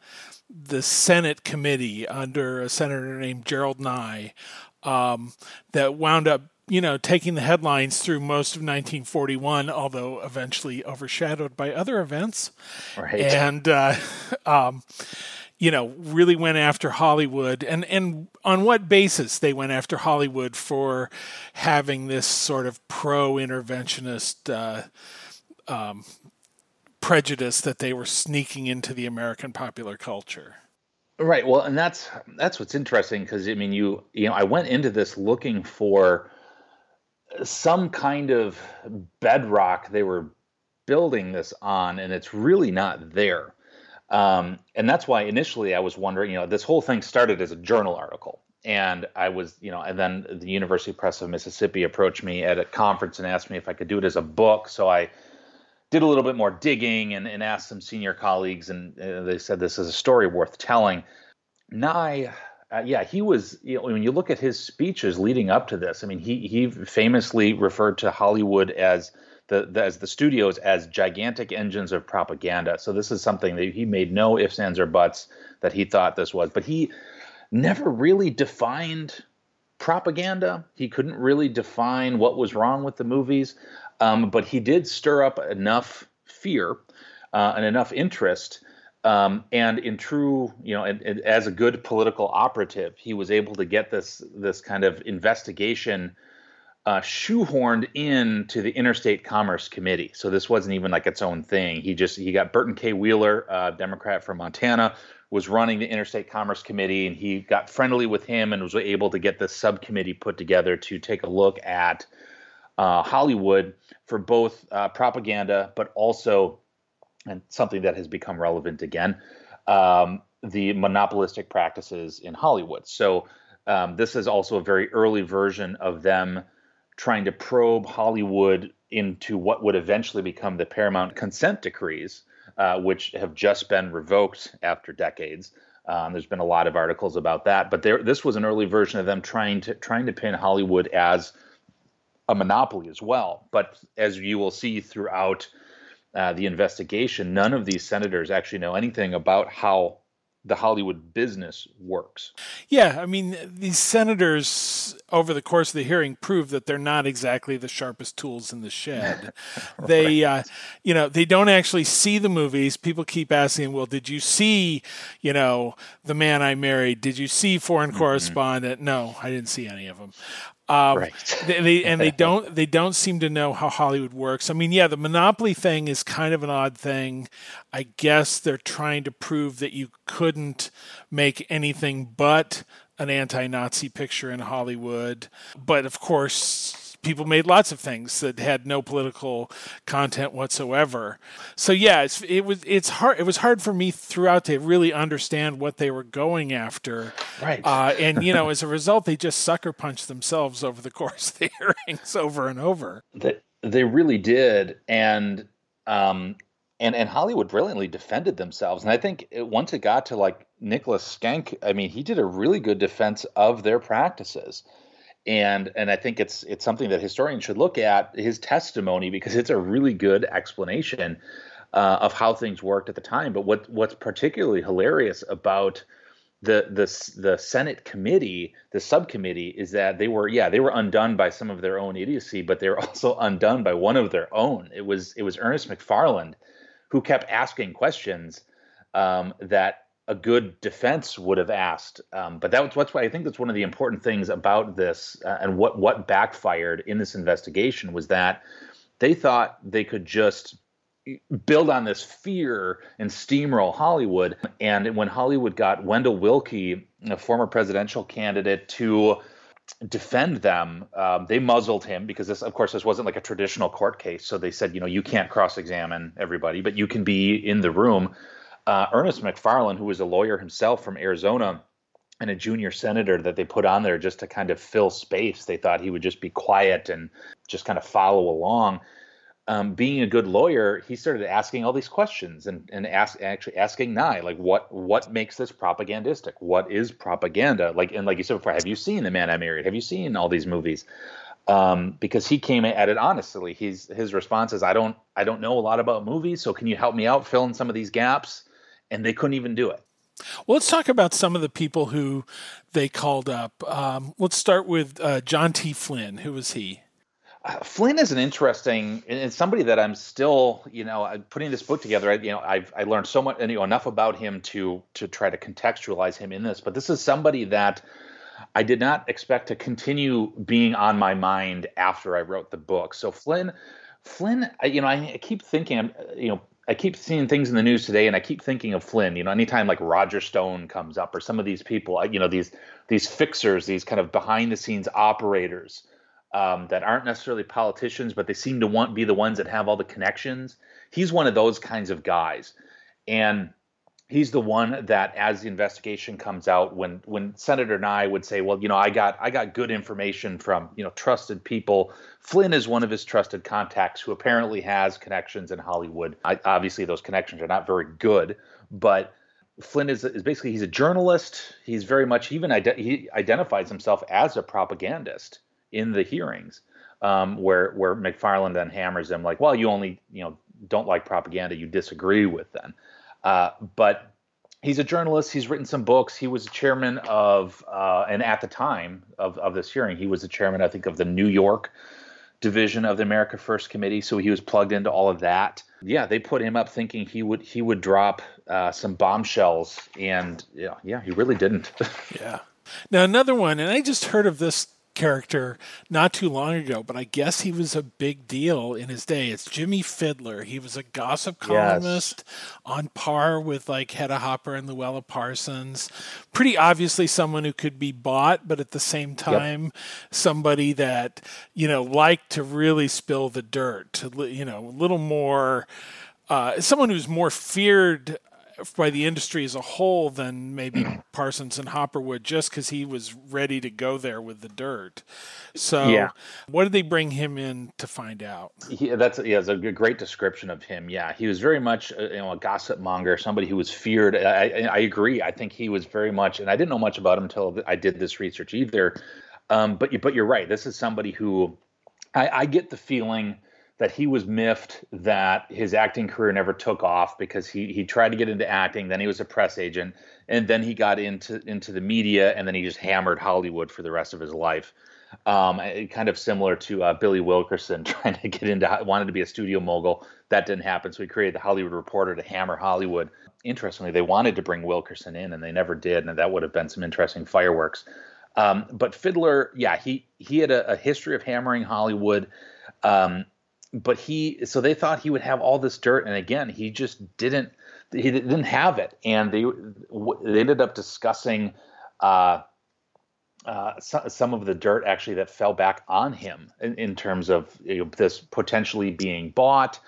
the Senate committee under a senator named Gerald Nye um, that wound up, you know, taking the headlines through most of 1941, although eventually overshadowed by other events. Right. And, uh, um, you know, really went after Hollywood, and and on what basis they went after Hollywood for having this sort of pro-interventionist uh, um, prejudice that they were sneaking into the American popular culture. Right. Well, and that's that's what's interesting because I mean, you you know, I went into this looking for some kind of bedrock they were building this on, and it's really not there. Um, and that's why initially I was wondering, you know, this whole thing started as a journal article. And I was, you know, and then the University Press of Mississippi approached me at a conference and asked me if I could do it as a book. So I did a little bit more digging and, and asked some senior colleagues, and uh, they said this is a story worth telling. Nye, uh, yeah, he was. You know, when you look at his speeches leading up to this, I mean, he he famously referred to Hollywood as the, the, as the studios as gigantic engines of propaganda. So this is something that he made no ifs, ands, or buts that he thought this was. But he never really defined propaganda. He couldn't really define what was wrong with the movies. Um, but he did stir up enough fear uh, and enough interest. Um, and in true, you know, and, and as a good political operative, he was able to get this this kind of investigation uh, shoehorned into the Interstate Commerce Committee. So this wasn't even like its own thing. He just he got Burton K. Wheeler, uh, Democrat from Montana, was running the Interstate Commerce Committee, and he got friendly with him and was able to get this subcommittee put together to take a look at uh, Hollywood for both uh, propaganda, but also and something that has become relevant again, um, the monopolistic practices in Hollywood. So. Um, this is also a very early version of them trying to probe Hollywood into what would eventually become the Paramount consent decrees, uh, which have just been revoked after decades. Um, there's been a lot of articles about that, but there, this was an early version of them trying to trying to pin Hollywood as a monopoly as well. But as you will see throughout uh, the investigation, none of these senators actually know anything about how the Hollywood business works. Yeah, I mean, these senators over the course of the hearing prove that they're not exactly the sharpest tools in the shed. <laughs> right. They, uh, you know, they don't actually see the movies. People keep asking, "Well, did you see, you know, The Man I Married? Did you see Foreign mm-hmm. Correspondent?" No, I didn't see any of them. Um, right. they, they, and they <laughs> don't they don't seem to know how Hollywood works. I mean, yeah, the monopoly thing is kind of an odd thing. I guess they're trying to prove that you couldn't make anything but an anti-Nazi picture in Hollywood. But of course, people made lots of things that had no political content whatsoever. So yeah, it was it's hard. It was hard for me throughout to really understand what they were going after. Right. Uh, and you know, as a result, they just sucker punched themselves over the <laughs> course of the hearings over and over. They they really did, and um, and and Hollywood brilliantly defended themselves. And I think it, once it got to like Nicholas Schenck, I mean, he did a really good defense of their practices and and I think it's it's something that historians should look at his testimony because it's a really good explanation uh, of how things worked at the time. But what what's particularly hilarious about the the the Senate committee, the subcommittee, is that they were yeah they were undone by some of their own idiocy, but they were <laughs> also undone by one of their own. It was it was Ernest McFarland who kept asking questions um, that a good defense would have asked. Um, but that's what's why I think that's one of the important things about this uh, and what what backfired in this investigation was that they thought they could just build on this fear and steamroll Hollywood. And when Hollywood got Wendell Willkie, a former presidential candidate, to defend them, um, they muzzled him because this, of course, this wasn't like a traditional court case. So they said, you know, you can't cross-examine everybody, but you can be in the room uh, Ernest McFarland, who was a lawyer himself from Arizona and a junior senator that they put on there just to kind of fill space. They thought he would just be quiet and just kind of follow along. Um, being a good lawyer, he started asking all these questions and and ask actually asking Nye like what what makes this propagandistic? What is propaganda? Like and like you said before, have you seen The Man I Married? Have you seen all these movies? Um, because he came at it honestly. He's his response is I don't I don't know a lot about movies, so can you help me out fill in some of these gaps? And they couldn't even do it. Well, let's talk about some of the people who they called up. Um, let's start with uh, John T. Flynn. Who was he? Flynn is an interesting, and somebody that I'm still, you know, putting this book together. I, you know, I've I learned so much, you know, enough about him to to try to contextualize him in this. But this is somebody that I did not expect to continue being on my mind after I wrote the book. So Flynn, Flynn, you know, I keep thinking, you know, I keep seeing things in the news today, and I keep thinking of Flynn. You know, anytime like Roger Stone comes up, or some of these people, you know, these these fixers, these kind of behind the scenes operators um, that aren't necessarily politicians, but they seem to want be the ones that have all the connections. He's one of those kinds of guys, and he's the one that, as the investigation comes out, when when Senator Nye would say, "Well, you know, I got I got good information from you know trusted people." Flynn is one of his trusted contacts who apparently has connections in Hollywood. I, obviously, those connections are not very good, but Flynn is, is basically he's a journalist. He's very much even ide- he identifies himself as a propagandist in the hearings, um, where where McFarland then hammers him like, well, you only you know don't like propaganda, you disagree with them. Uh, but he's a journalist. He's written some books. He was chairman of, uh, and at the time of, of this hearing, he was the chairman, I think, of the New York division of the America First Committee. So he was plugged into all of that. Yeah, they put him up thinking he would he would drop uh, some bombshells, and yeah, yeah, he really didn't. <laughs> yeah. Now another one, and I just heard of this character not too long ago, but I guess he was a big deal in his day. It's Jimmie Fidler. He was a gossip columnist yes. on par with like Hedda Hopper and Louella Parsons. Pretty obviously someone who could be bought, but at the same time, yep. somebody that, you know, liked to really spill the dirt, to, you know, a little more. Uh, someone who's more feared by the industry as a whole than maybe <clears throat> Parsons and Hopper would, just because he was ready to go there with the dirt. So, yeah. what did they bring him in to find out? He, that's yeah, it's a great description of him. Yeah, he was very much a, you know a gossip monger, somebody who was feared. I, I, agree. I think he was very much, and I didn't know much about him until I did this research either. Um, but you, but you're right. This is somebody who I, I get the feeling that he was miffed that his acting career never took off because he he tried to get into acting, then he was a press agent, and then he got into into the media, and then he just hammered Hollywood for the rest of his life. Um, kind of similar to uh, Billy Wilkerson <laughs> trying to get into wanted to be a studio mogul. That didn't happen, so he created the Hollywood Reporter to hammer Hollywood. Interestingly, they wanted to bring Wilkerson in, and they never did, and that would have been some interesting fireworks. Um, but Fidler, yeah, he he had a, a history of hammering Hollywood. Um, but he so they thought he would have all this dirt and again he just didn't he didn't have it. And they they ended up discussing uh, uh, so, some of the dirt actually that fell back on him in, in terms of you know, this potentially being bought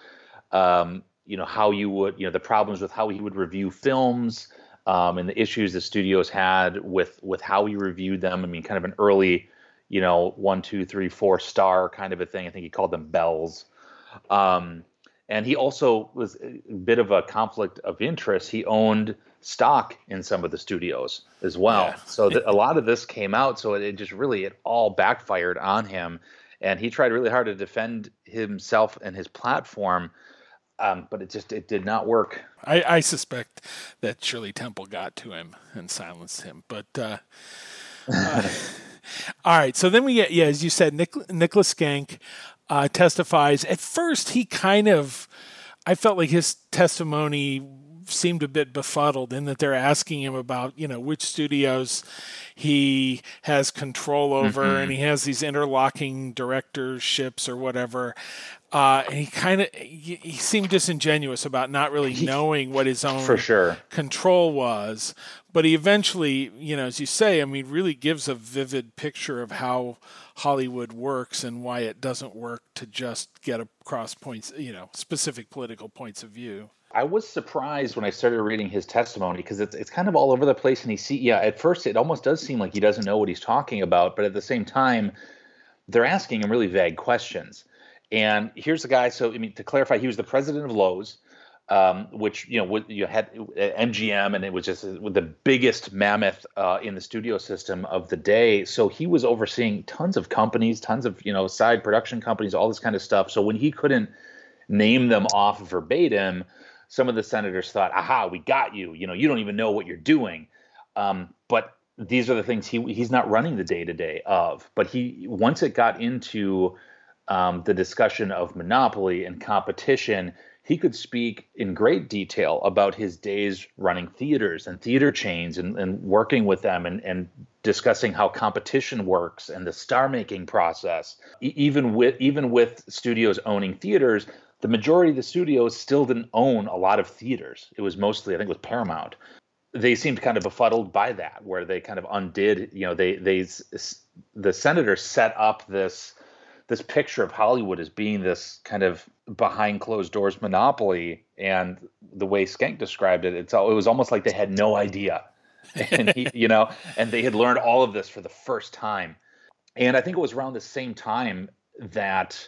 um, you know how you would you know the problems with how he would review films um, and the issues the studios had with with how he reviewed them. I mean kind of an early you know one two three four star kind of a thing. I think he called them bells um, and he also was a bit of a conflict of interest. He owned stock in some of the studios as well. Yeah. So a lot of this came out. So it, it, just really it all backfired on him, and he tried really hard to defend himself and his platform. Um, but it just it did not work. I, I, suspect that Shirley Temple got to him and silenced him. But uh, <laughs> uh, all right, so then we get yeah, as you said, Nick, Nicholas Schenck uh, testifies. At first, he kind of, I felt like his testimony seemed a bit befuddled in that they're asking him about, you know, which studios he has control over, mm-hmm. and he has these interlocking directorships or whatever. Uh, and he kind of he, he, seemed disingenuous about not really knowing what his own for sure control was. But he eventually, you know, as you say, I mean, really gives a vivid picture of how Hollywood works and why it doesn't work to just get across points, you know, specific political points of view. I was surprised when I started reading his testimony because it's it's kind of all over the place, and he see yeah. At first, it almost does seem like he doesn't know what he's talking about, but at the same time, they're asking him really vague questions. And here's the guy. So I mean, to clarify, he was the president of Loew's um, which you know you had MGM, and it was just the biggest mammoth uh, in the studio system of the day. So he was overseeing tons of companies, tons of you know side production companies, all this kind of stuff. So when he couldn't name them off verbatim, some of the senators thought, "Aha, we got you! You know, you don't even know what you're doing." Um, but these are the things he he's not running the day to day of. But he once it got into um, the discussion of monopoly and competition, he could speak in great detail about his days running theaters and theater chains and, and working with them and, and discussing how competition works and the star making process. E- even with even with studios owning theaters, the majority of the studios still didn't own a lot of theaters. It was mostly, I think, with Paramount. They seemed kind of befuddled by that, where they kind of undid. You know, they they the senator set up this this picture of Hollywood as being this kind of behind closed doors monopoly, and the way Schenck described it, it's all, it was almost like they had no idea, <laughs> and he, you know, and they had learned all of this for the first time. And I think it was around the same time that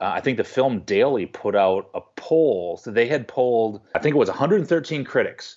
uh, I think the Film Daily put out a poll. So they had polled, I think it was 113 critics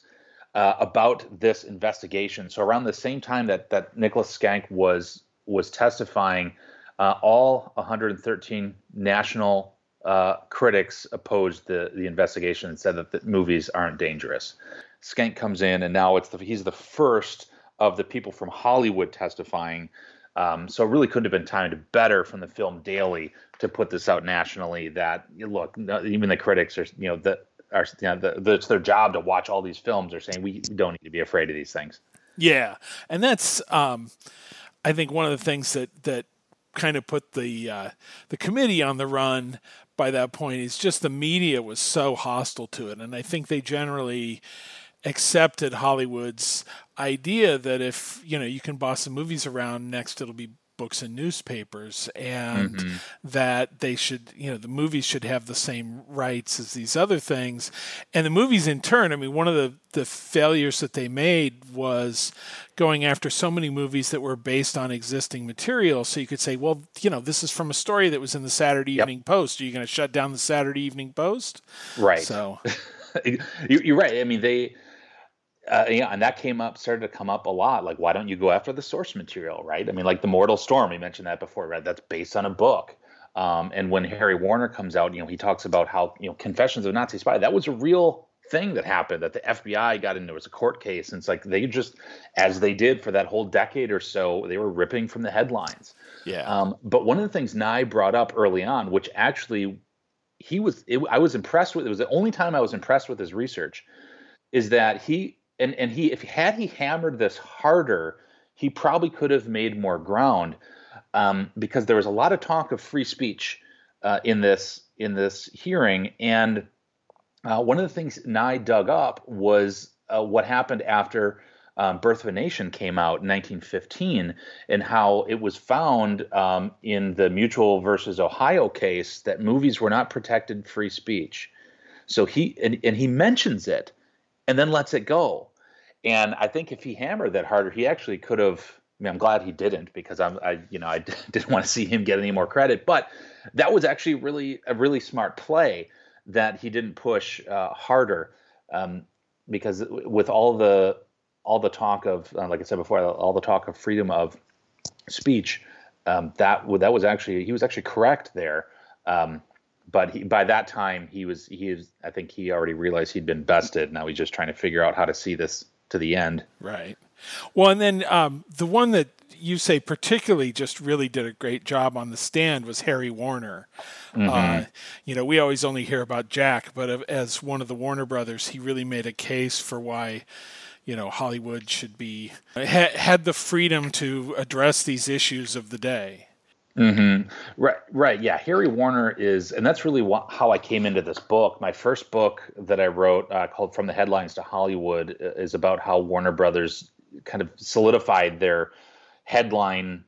uh, about this investigation. So around the same time that that Nicholas Schenck was was testifying, uh, all 113 national uh, critics opposed the the investigation and said that the movies aren't dangerous. Schenck comes in, and now it's the he's the first of the people from Hollywood testifying. Um, so it really couldn't have been timed better from the Film Daily to put this out nationally. That look, even the critics are you know that are you know, the, the, it's their job to watch all these films. They're saying we don't need to be afraid of these things. Yeah, and that's um, I think one of the things that that kind of put the uh, the committee on the run by that point is just the media was so hostile to it, and I think they generally accepted Hollywood's idea that if you know you can boss the movies around, next it'll be books and newspapers and mm-hmm. that they should you know the movies should have the same rights as these other things. And the movies in turn i mean one of the the failures that they made was going after so many movies that were based on existing material. So you could say well you know this is from a story that was in the saturday yep. evening post. Are you going to shut down the saturday evening post? Right. So <laughs> you're right. I mean they uh, yeah, and that came up, started to come up a lot. Like, why don't you go after the source material, right? I mean, like the Mortal Storm, we mentioned that before, right? That's based on a book. Um, and when Harry Warner comes out, you know, he talks about how you know Confessions of a Nazi Spy that was a real thing that happened that the FBI got into. It was a court case, and it's like they just, as they did for that whole decade or so, they were ripping from the headlines. Yeah. Um, but one of the things Nye brought up early on, which actually he was, it, I was impressed with. It was the only time I was impressed with his research, is that he and and he if had he hammered this harder, he probably could have made more ground um, because there was a lot of talk of free speech uh, in this in this hearing, and uh, one of the things Nye dug up was uh, what happened after. Um, Birth of a Nation came out in 1915, and how it was found um, in the Mutual versus Ohio case that movies were not protected free speech. So he and, and he mentions it, and then lets it go. And I think if he hammered that harder, he actually could have. I mean, I'm glad he didn't because I'm, I, you know, I <laughs> didn't want to see him get any more credit. But that was actually really a really smart play that he didn't push uh, harder, um, because with all the all the talk of, uh, like I said before, all the talk of freedom of speech, um, that that was actually he was actually correct there. Um, but he, by that time he was he is I think he already realized he'd been bested. Now he's just trying to figure out how to see this to the end. Right. Well, and then um, the one that you say particularly just really did a great job on the stand was Harry Warner. Mm-hmm. Uh, you know, we always only hear about Jack, but as one of the Warner brothers, he really made a case for why you know Hollywood should be had the freedom to address these issues of the day. Mm-hmm. Right, right. Yeah, Harry Warner is, and that's really wh- how I came into this book. My first book that I wrote, uh, called "From the Headlines to Hollywood," is about how Warner Brothers kind of solidified their headline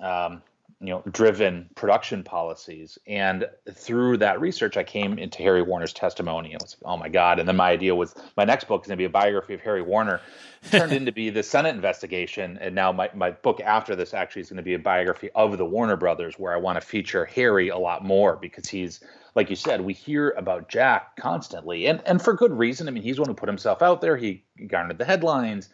um, you know driven production policies. And through that research i came into harry warner's testimony and was like oh my god. And then my idea was my next book is going to be a biography of harry warner it turned <laughs> into be the senate investigation. And now my, my book after this actually is going to be a biography of the warner brothers where i want to feature harry a lot more because he's like you said we hear about jack constantly. And and for good reason. I mean he's one who put himself out there. He garnered the headlines.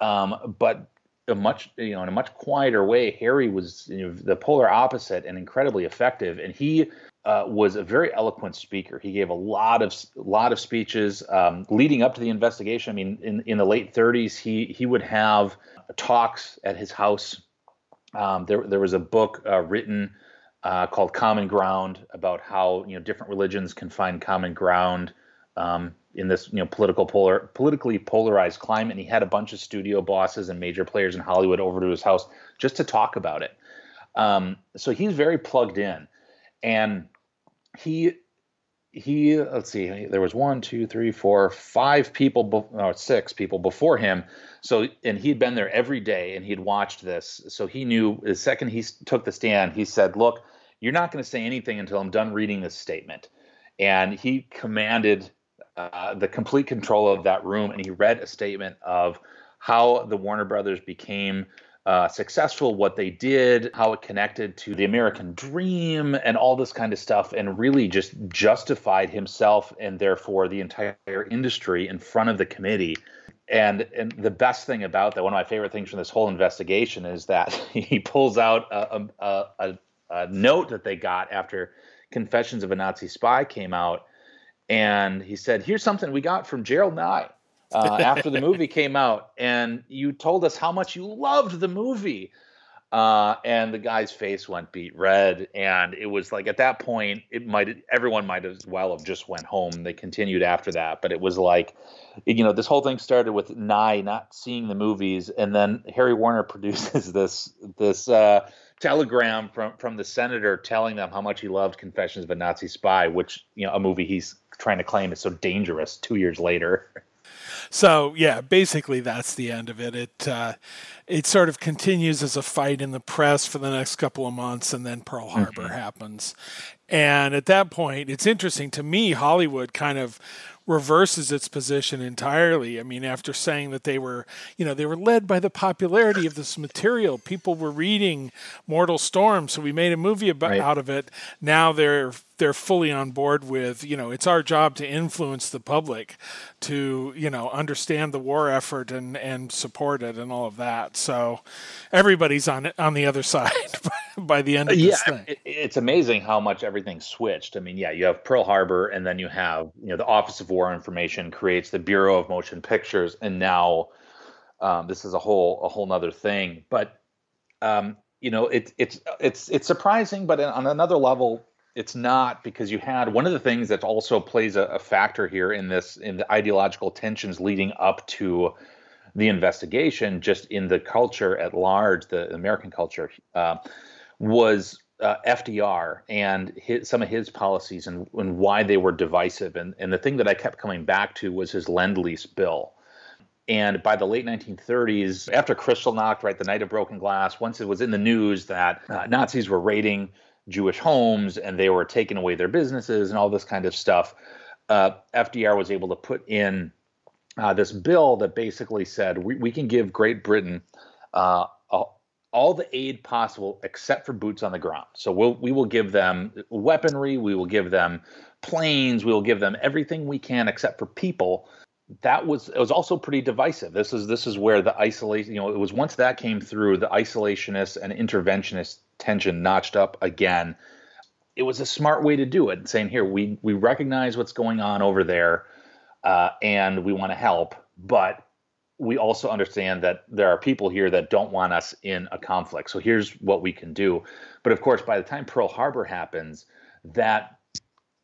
Um, but a much you know in a much quieter way harry was you know, the polar opposite and incredibly effective. And he uh, was a very eloquent speaker. He gave a lot of lot of speeches um, leading up to the investigation. I mean in, in the late 30s he he would have talks at his house. Um, there, there was a book uh, written uh, called Common Ground about how you know different religions can find common ground. Um, in this you know political polar politically polarized climate. And he had a bunch of studio bosses and major players in Hollywood over to his house just to talk about it. Um, so he's very plugged in, and he he let's see there was one two three four five people be- or six people before him so and he'd been there every day and he'd watched this so he knew the second he took the stand he said look you're not going to say anything until i'm done reading this statement and he commanded uh, the complete control of that room and he read a statement of how the warner brothers became uh, successful, what they did, how it connected to the American dream, and all this kind of stuff, and really just justified himself and therefore the entire industry in front of the committee. And and the best thing about that, one of my favorite things from this whole investigation is that <laughs> he pulls out a, a, a, a note that they got after Confessions of a Nazi Spy came out, and he said, "Here's something we got from Gerald Nye." uh, after the movie came out, and you told us how much you loved the movie. Uh, and the guy's face went beat red, and it was like at that point, it might everyone might as well have just went home. They continued after that, but it was like, you know, this whole thing started with Nye not seeing the movies, and then Harry Warner <laughs> produces this this uh, telegram from from the senator telling them how much he loved Confessions of a Nazi Spy, which you know a movie he's trying to claim is so dangerous. Two years later. So yeah, basically that's the end of it. It uh, it sort of continues as a fight in the press for the next couple of months, and then Pearl Harbor mm-hmm. happens. And at that point, it's interesting to me. Hollywood kind of reverses its position entirely. I mean, after saying that they were, you know, they were led by the popularity of this material, people were reading Mortal Storm, so we made a movie about right. out of it. Now they're they're fully on board with, you know, it's our job to influence the public to, you know, understand the war effort and and support it and all of that. So everybody's on it on the other <laughs> side <laughs> by the end of yeah, this thing. It, it's amazing how much everything switched. I mean, yeah, you have Pearl Harbor and then you have, you know, the Office of War Information creates the Bureau of Motion Pictures and now um, this is a whole a whole nother thing. But um, you know, it's it's it's it's surprising, but on another level, it's not because you had one of the things that also plays a, a, factor here in this in the ideological tensions leading up to the investigation, just in the culture at large, the American culture, uh, was uh, FDR and his, some of his policies and, and why they were divisive. And, and the thing that I kept coming back to was his lend lease bill. And by the late 1930s, after Kristallnacht, right, the night of broken glass, once it was in the news that uh, Nazis were raiding Jewish homes and they were taking away their businesses and all this kind of stuff. Uh, FDR was able to put in uh, this bill that basically said we, we can give Great Britain uh, all the aid possible except for boots on the ground. So we'll, we will give them weaponry, we will give them planes, we will give them everything we can except for people. That was it was also pretty divisive. This is this is where the isolation, you know, it was once that came through, the isolationist and interventionist tension notched up again. It was a smart way to do it, saying here we we recognize what's going on over there, uh, and we want to help, but we also understand that there are people here that don't want us in a conflict. So here's what we can do. But of course, by the time Pearl Harbor happens, that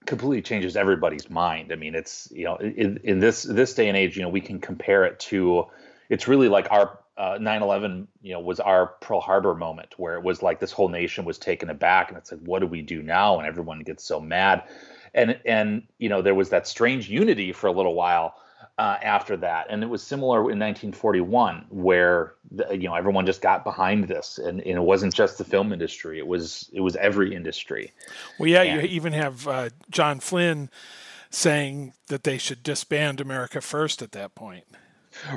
completely changes everybody's mind. I mean, it's you know in, in this this day and age, you know, we can compare it to. It's really like our uh, 9/11, you know, was our Pearl Harbor moment where it was like this whole nation was taken aback, and it's like, what do we do now? And everyone gets so mad, and and you know, there was that strange unity for a little while uh, after that, and it was similar in 1941, where the, you know everyone just got behind this, and, and, it wasn't just the film industry; it was it was every industry. Well, yeah, and, you even have uh, John Flynn saying that they should disband America First at that point.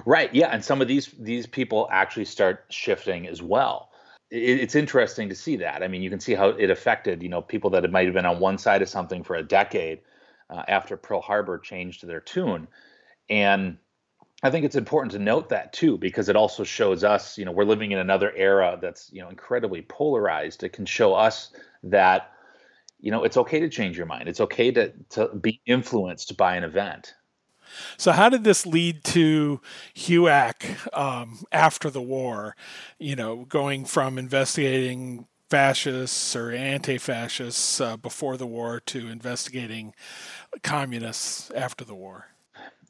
Right. Yeah, and some of these these people actually start shifting as well. It, it's interesting to see that. I mean, you can see how it affected you know people that might have been on one side of something for a decade uh, after Pearl Harbor changed their tune, and I think it's important to note that too because it also shows us you know we're living in another era that's you know incredibly polarized. It can show us that you know it's okay to change your mind. It's okay to to be influenced by an event. So, how did this lead to HUAC um, after the war? You know, going from investigating fascists or anti-fascists uh, before the war to investigating communists after the war?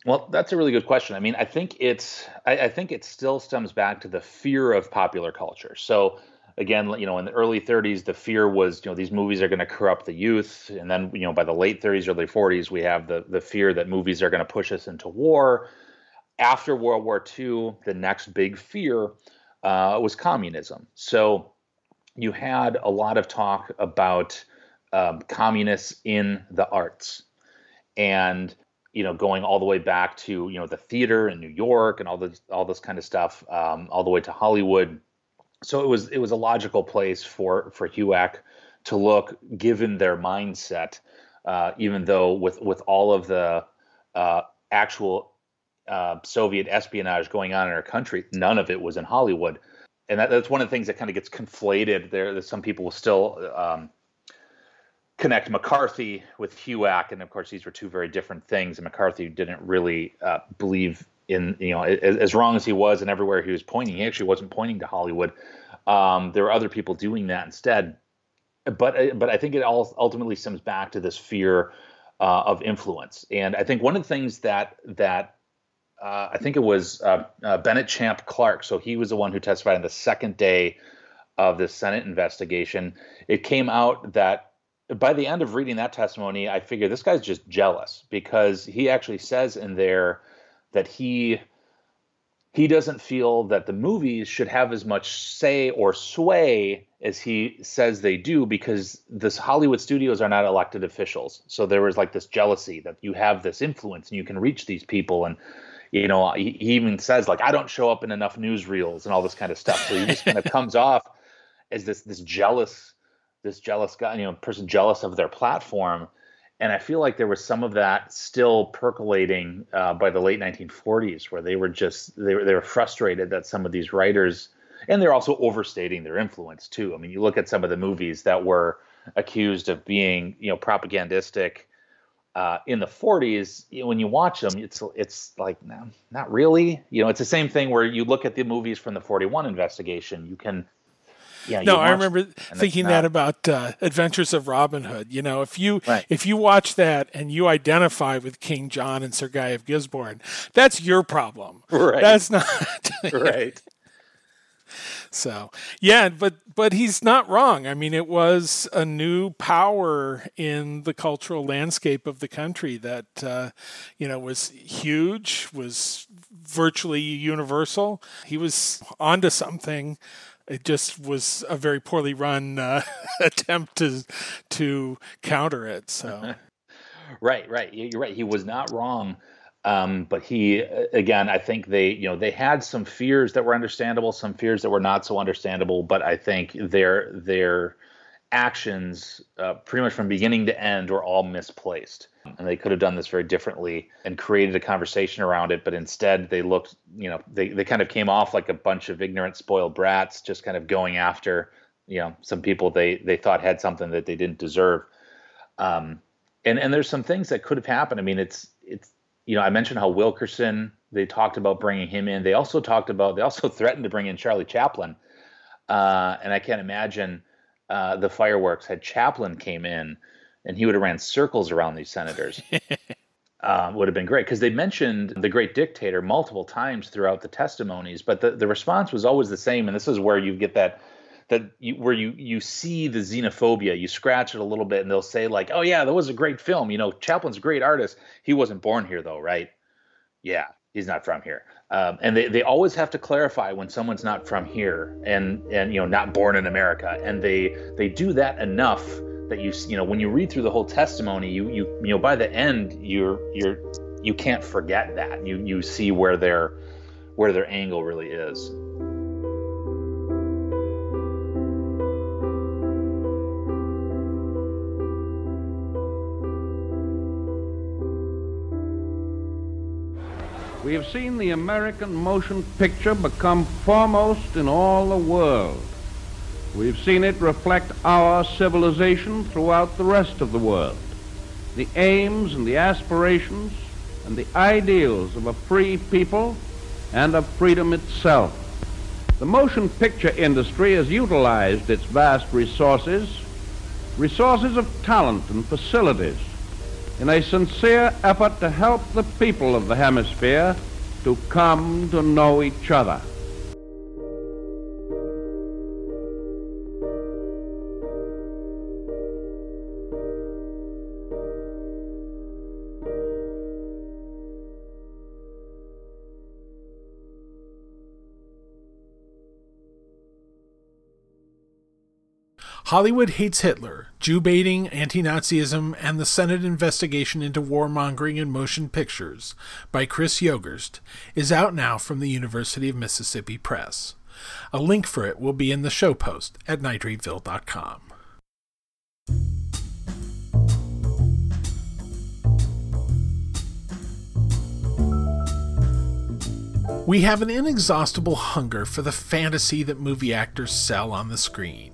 Well, that's a really good question. I mean, I think it's I, I, think it still stems back to the fear of popular culture. So again, you know, in the early 30s, the fear was, you know, these movies are going to corrupt the youth, and then, you know, by the late 30s, early 40s, we have the the fear that movies are going to push us into war. After World War II, the next big fear uh, was communism. So you had a lot of talk about um, communists in the arts, and you know, going all the way back to you know the theater in New York and all this all this kind of stuff, um, all the way to Hollywood so it was it was a logical place for for HUAC to look, given their mindset. Uh, even though with with all of the uh, actual uh, Soviet espionage going on in our country, none of it was in Hollywood, and that, that's one of the things that kind of gets conflated. There, that some people will still um, connect McCarthy with HUAC, and of course these were two very different things. And McCarthy didn't really uh, believe in you know as, as, wrong as he was and everywhere he was pointing he actually wasn't pointing to hollywood. Um, there were other people doing that instead. But uh, but i think it all ultimately stems back to this fear uh, of influence. And i think one of the things that that uh, i think it was uh, uh, bennett champ clark so he was the one who testified on the second day of the senate investigation. It came out that by the end of reading that testimony i figure this guy's just jealous because he actually says in there that he he doesn't feel that the movies should have as much say or sway as he says they do because this Hollywood studios are not elected officials. So there was like this jealousy that you have this influence and you can reach these people and you know he, he even says like I don't show up in enough newsreels and all this kind of stuff. So he just kind of <laughs> comes off as this this jealous this jealous guy, you know, person jealous of their platform and I feel like there was some of that still percolating uh, by the late 1940s, where they were just they were they were frustrated that some of these writers, and they're also overstating their influence too. I mean, you look at some of the movies that were accused of being you know propagandistic uh, in the 40s. When you watch them, it's it's like no, not really. You know, it's the same thing where you look at the movies from the 41 investigation. You can yeah, no, I remember thinking that about uh, Adventures of Robin Hood. You know, if you right. if you watch that and you identify with King John and Sir Guy of Gisborne, that's your problem. Right. That's not <laughs> <laughs> right. So yeah, but but he's not wrong. I mean, it was a new power in the cultural landscape of the country that uh, you know was huge, was virtually universal. He was onto something it just was a very poorly run uh, <laughs> attempt to to counter it. So, <laughs> right, right, you're right. He was not wrong, um, but he again, I think they, you know, they had some fears that were understandable, some fears that were not so understandable. But I think their their actions, uh, pretty much from beginning to end, were all misplaced. And they could have done this very differently and created a conversation around it. But instead, they looked, you know, they, they kind of came off like a bunch of ignorant, spoiled brats, just kind of going after, you know, some people they they thought had something that they didn't deserve. Um, and and there's some things that could have happened. I mean, it's it's you know, I mentioned how Wilkerson they talked about bringing him in. They also talked about they also <laughs> threatened to bring in Charlie Chaplin. Uh, and I can't imagine uh, the fireworks had Chaplin came in and he would have ran circles around these senators. <laughs> uh, would have been great because they mentioned the great dictator multiple times throughout the testimonies, but the, the response was always the same. And this is where you get that that you, where you you see the xenophobia, you scratch it a little bit, and they'll say like, "Oh yeah, that was a great film." You know, Chaplin's a great artist. He wasn't born here though, right? Yeah, he's not from here. Um, and they, they always have to clarify when someone's not from here and and you know not born in America, and they they do that enough that you you know when you read through the whole testimony, you you you know by the end you're you're you can't forget that you you see where their where their angle really is. we have seen the American motion picture become foremost in all the world. We've seen it reflect our civilization throughout the rest of the world. The aims and the aspirations and the ideals of a free people and of freedom itself. The motion picture industry has utilized its vast resources, resources of talent and facilities, in a sincere effort to help the people of the hemisphere to come to know each other. Hollywood Hates Hitler Jew Baiting, Anti Nazism, and the Senate Investigation into Warmongering in Motion Pictures by Chris Yogerst is out now from the University of Mississippi Press. A link for it will be in the show post at nitrateville.com. We have an inexhaustible hunger for the fantasy that movie actors sell on the screen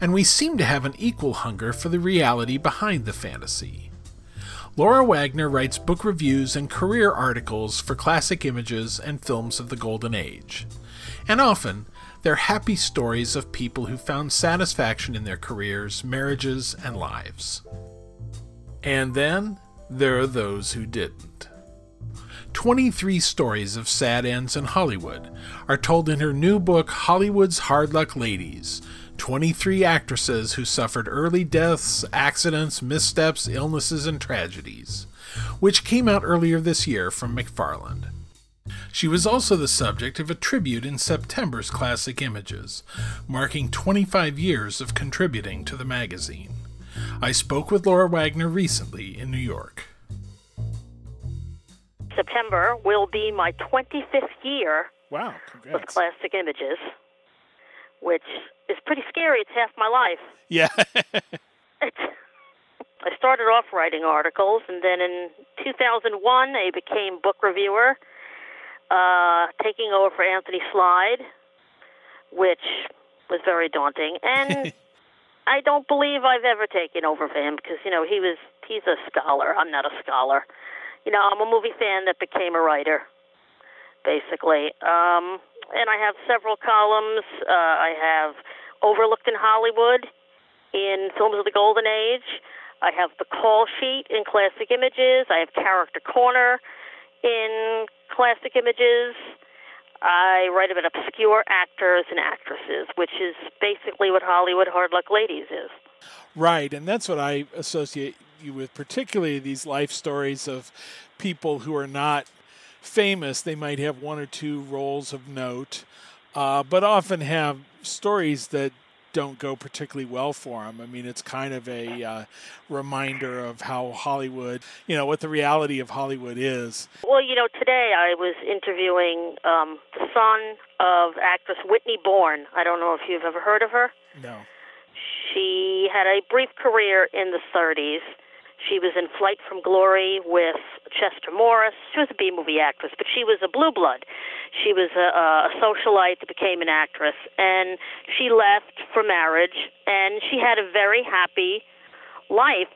and we seem to have an equal hunger for the reality behind the fantasy. Laura Wagner writes book reviews and career articles for classic images and films of the Golden Age. And often, they're happy stories of people who found satisfaction in their careers, marriages, and lives. And then, there are those who didn't. 23 stories of sad ends in Hollywood are told in her new book, Hollywood's Hard Luck Ladies, 23 actresses who suffered early deaths, accidents, missteps, illnesses, and tragedies, which came out earlier this year from McFarland. She was also the subject of a tribute in September's Classic Images, marking 25 years of contributing to the magazine. I spoke with Laura Wagner recently in New York. September will be my 25th year wow, with Classic Images, which is pretty scary. It's half my life. Yeah. I started off writing articles, and then in 2001, I became book reviewer, uh, taking over for Anthony Slide, which was very daunting. And <laughs> I don't believe I've ever taken over for him because you know he was he's a scholar. I'm not a scholar. You know, I'm a movie fan that became a writer, basically. Um, and I have several columns. Uh, I have Overlooked in Hollywood in Films of the Golden Age. I have the call sheet in Classic Images. I have Character Corner in Classic Images. I write about obscure actors and actresses, which is basically what Hollywood Hard Luck Ladies is. Right, and that's what I associate you with, particularly these life stories of people who are not famous. They might have one or two roles of note, uh, but often have stories that don't go particularly well for them. I mean, it's kind of a uh, reminder of how Hollywood, you know, what the reality of Hollywood is. Well, you know, today I was interviewing um, the son of actress Whitney Bourne. I don't know if you've ever heard of her. No. She had a brief career in the 30s she was in Flight from Glory with Chester Morris. She was a B movie actress, but she was a blue blood. She was a, a socialite that became an actress, and she left for marriage, and she had a very happy life.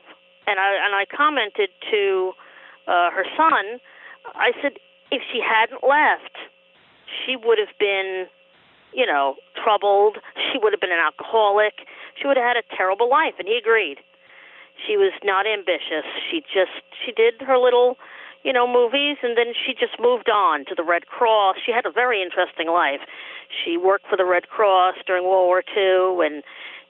And I and I commented to uh, her son. I said, if she hadn't left, she would have been, you know, troubled. She would have been an alcoholic. She would have had a terrible life. And he agreed. She was not ambitious. She just she did her little, you know, movies and then she just moved on to the Red Cross. She had a very interesting life. She worked for the Red Cross during World War II and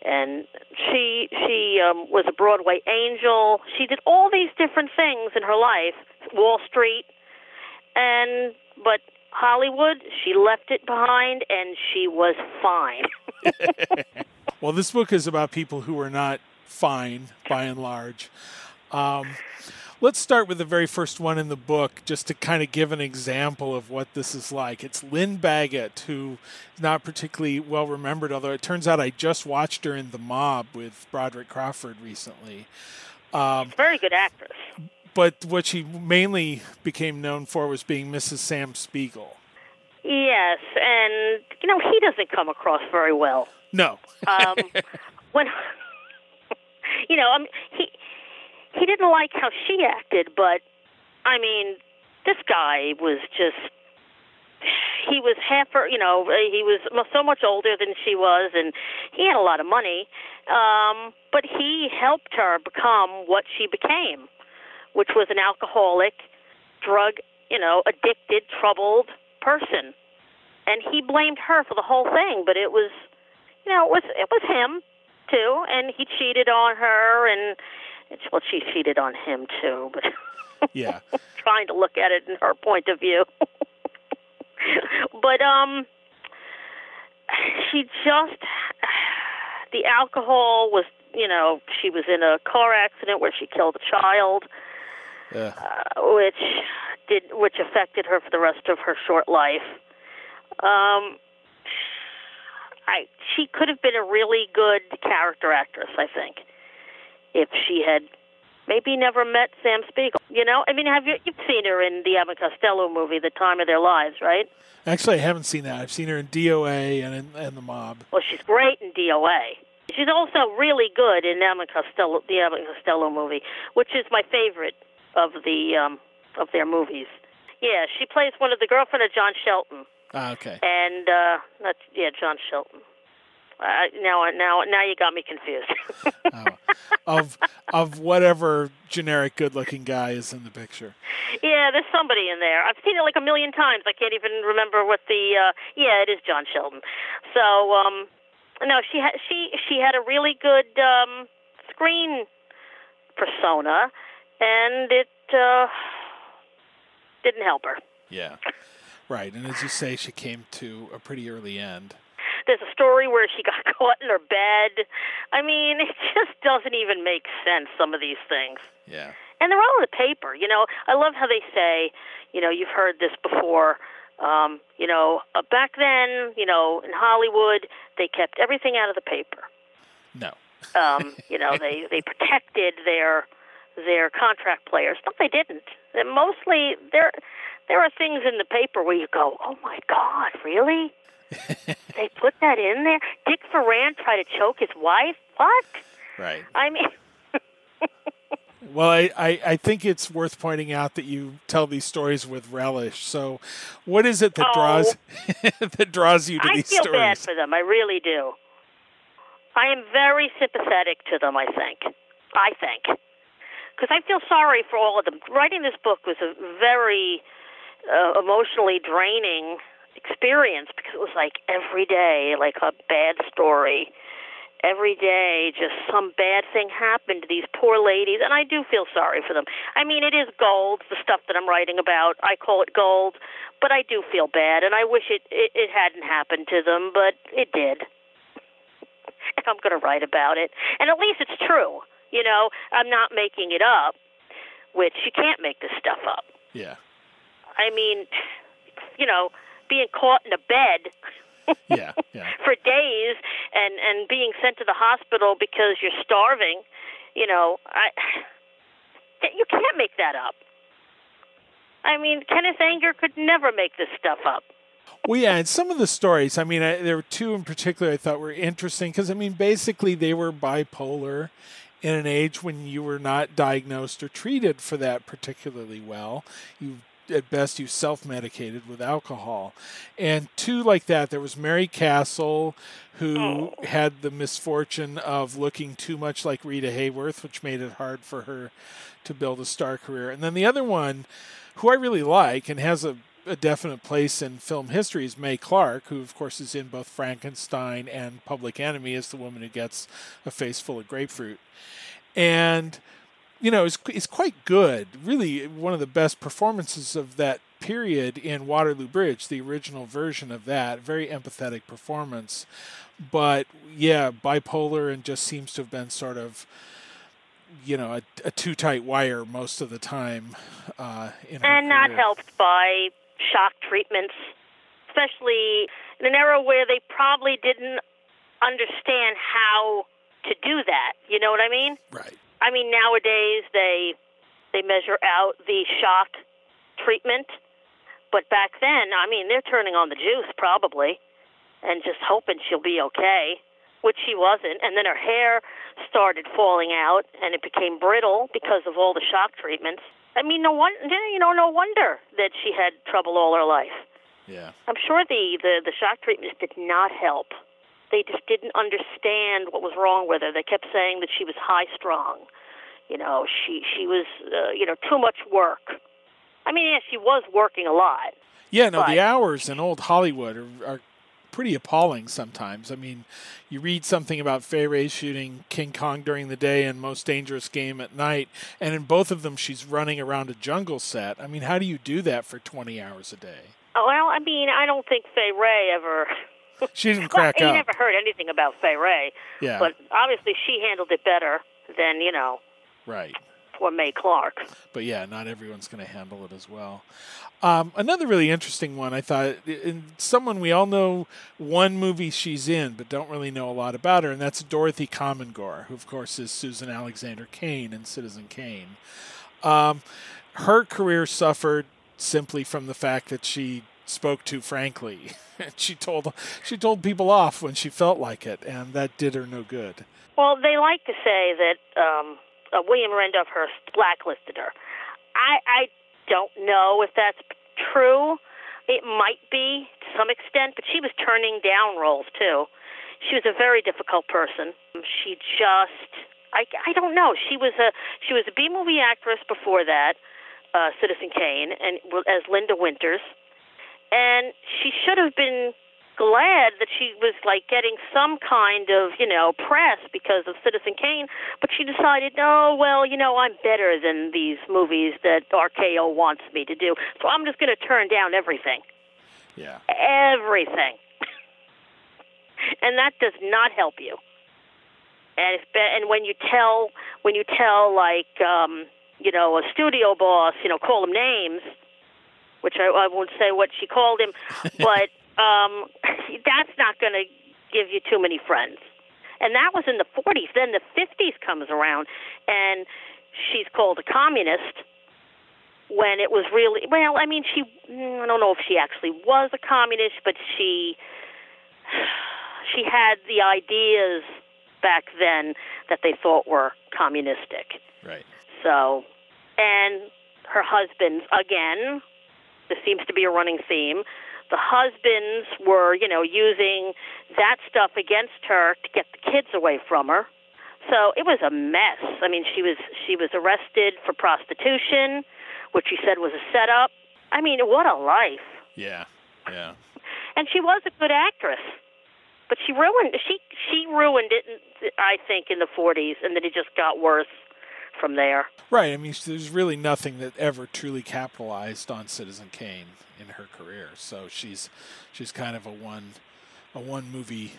and she she um was a Broadway angel. She did all these different things in her life, Wall Street. And but Hollywood, she left it behind and she was fine. <laughs> <laughs> well, this book is about people who are not fine by and large. Um, let's start with the very first one in the book, just to kind of give an example of what this is like. It's Lynn Baggett, who is not particularly well remembered, although it turns out I just watched her in The Mob with Broderick Crawford recently. Um, Very good actress. But what she mainly became known for was being Mrs. Sam Spiegel. Yes, and you know he doesn't come across very well. No. um, <laughs> when you know, I mean, he he didn't like how she acted, but I mean, this guy was just he was half her, you know, he was so much older than she was, and he had a lot of money. Um, but he helped her become what she became, which was an alcoholic, drug, you know, addicted, troubled person. And he blamed her for the whole thing, but it was, you know, it was it was him too, and he cheated on her, and it's, well, she cheated on him too, but <laughs> yeah, trying to look at it in her point of view. <laughs> but um, she just the alcohol was, you know, she was in a car accident where she killed a child, yeah. uh, which did which affected her for the rest of her short life. Um, I she could have been a really good character actress, I think, if she had maybe never met Sam Spiegel. You know, I mean, have you you've seen her in the Abbott Costello movie, The Time of Their Lives, right? Actually, I haven't seen that. I've seen her in DOA and in and the Mob. Well, she's great in DOA. She's also really good in Abbott Costello, the Abbott Costello movie, which is my favorite of the um, of their movies. Yeah, she plays one of the girlfriend of John Shelton. Ah, okay. And uh, that's yeah, John Shelton. Uh, now, now, now you got me confused. <laughs> oh, of of whatever generic good-looking guy is in the picture. Yeah, there's somebody in there. I've seen it like a million times. I can't even remember what the. Uh, yeah, it is John Shelton. So, um, no, she had she she had a really good um, screen persona, and it uh, didn't help her. Yeah. Right, and as you say, she came to a pretty early end. There's a story where she <laughs> got caught in her bed. I mean, it just doesn't even make sense, some of these things. Yeah. And they're all in the paper. You know, I love how they say, you know, you've heard this before. Um, you know, uh, back then, you know, in Hollywood, they kept everything out of the paper. No. um, <laughs> you know, they they protected their their contract players. No, they didn't. And mostly, there there are things in the paper where you go, "Oh my God, really? <laughs> they put that in there?" Dick Foran tried to choke his wife. What? Right. I mean. <laughs> Well, I, I, I, think it's worth pointing out that you tell these stories with relish. So, what is it that oh, draws <laughs> that draws you to I these stories? I feel bad for them. I really do. I am very sympathetic to them. I think. I think because I feel sorry for all of them. Writing this book was a very uh, emotionally draining experience because it was like every day, like a bad story every day just some bad thing happened to these poor ladies and I do feel sorry for them. I mean it is gold, the stuff that I'm writing about. I call it gold, but I do feel bad and I wish it it, it hadn't happened to them, but it did. <laughs> I'm going to write about it. And at least it's true. You know, I'm not making it up, which you can't make this stuff up. Yeah. I mean, you know, being caught in a bed <laughs> yeah, yeah. <laughs> for days and and being sent to the hospital because you're starving, you know, I you can't make that up. I mean, Kenneth Anger could never make this stuff up. Well, yeah, and some of the stories, I mean, I, there were two in particular I thought were interesting because, I mean, basically they were bipolar in an age when you were not diagnosed or treated for that particularly well. You at best you self-medicated with alcohol. And two like that there was mary castle who oh. had the misfortune of looking too much like rita hayworth which made it hard for her to build a star career. And then the other one who i really like and has a, a definite place in film history is mae clarke who of course is in both frankenstein and public enemy as the woman who gets a face full of grapefruit. And you know, is is quite good. Really, one of the best performances of that period in Waterloo Bridge, the original version of that. Very empathetic performance, but yeah, bipolar and just seems to have been sort of, you know, a, a too tight wire most of the time. Uh, and not helped by shock treatments, especially in an era where they probably didn't understand how to do that. You know what I mean? Right. I mean, nowadays they they measure out the shock treatment, but back then, I mean, they're turning on the juice probably, and just hoping she'll be okay, which she wasn't. And then her hair started falling out, and it became brittle because of all the shock treatments. I mean, no one, you know, no wonder that she had trouble all her life. Yeah. I'm sure the, the, the shock treatments did not help. They just didn't understand what was wrong with her. They kept saying that she was high strung. You know, she she was uh, you know too much work. I mean, yeah, she was working a lot. Yeah, no, the hours in old Hollywood are, are pretty appalling sometimes. I mean, you read something about Fay Wray shooting King Kong during the day and Most Dangerous Game at night, and in both of them she's running around a jungle set. I mean, how do you do that for 20 hours a day? Oh, Well, I mean, I don't think Fay Wray ever. She didn't crack you up. never heard anything about Fay Wray, Yeah, but obviously she handled it better than you know right. poor Mae Clarke. But yeah, not everyone's going to handle it as well. Um, another really interesting one, I thought, in someone we all know one movie she's in, but don't really know a lot about her, and that's Dorothy Comingore, who, of course, is Susan Alexander Kane in Citizen Kane. Um, her career suffered simply from the fact that she spoke too frankly. <laughs> she told she told people off when she felt like it, and that did her no good. Well, they like to say that um, uh, William Randolph-Hearst blacklisted her. I I don't know if that's true. It might be to some extent, but she was turning down roles too. She was a very difficult person. She just I I don't know. She was a she was a B movie actress before that, uh, Citizen Kane, and as Linda Winters, and she should have been glad that she was like getting some kind of you know press because of Citizen Kane, but she decided, no, well, you know, I'm better than these movies that RKO wants me to do, so I'm just going to turn down everything, Yeah. everything, <laughs> and that does not help you. And if, and when you tell when you tell like um, you know a studio boss, you know, call them names, which I, I won't say what she called him, <laughs> but um, <laughs> that's not going to give you too many friends. And that was in the 40s. Then the 50s comes around, and she's called a communist when it was really well. I mean, she mm, I don't know if she actually was a communist, but she <sighs> she had the ideas back then that they thought were communistic. Right. So, and her husbands, again, this seems to be a running theme. The husbands were, you know, using that stuff against her to get the kids away from her. So it was a mess. I mean, she was she was arrested for prostitution, which she said was a setup. I mean, what a life. Yeah. Yeah. And she was a good actress. But she ruined she she ruined it in, I think in the 40s and then it just got worse from there. Right. I mean, there's really nothing that ever truly capitalized on Citizen Kane in her career. So she's she's kind of a one a one movie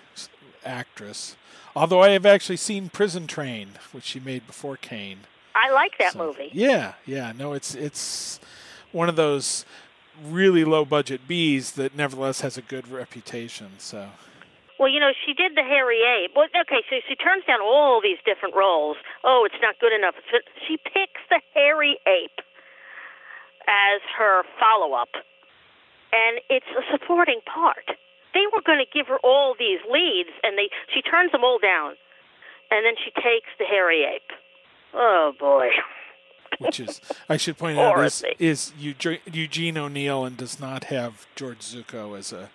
actress. Although I have actually seen Prison Train, which she made before Kane. I like that So, movie. Yeah, yeah. No, it's it's one of those really low budget Bs that nevertheless has a good reputation. So Well, you know, she did the Hairy Ape. Well, okay, so she turns down all these different roles. Oh, it's not good enough. So she picks the Hairy Ape as her follow-up, and it's a supporting part. They were going to give her all these leads, and they she turns them all down, and then she takes the Hairy Ape. Oh boy. <laughs> which is I should point out is is Eugene O'Neill and does not have George Zucco as a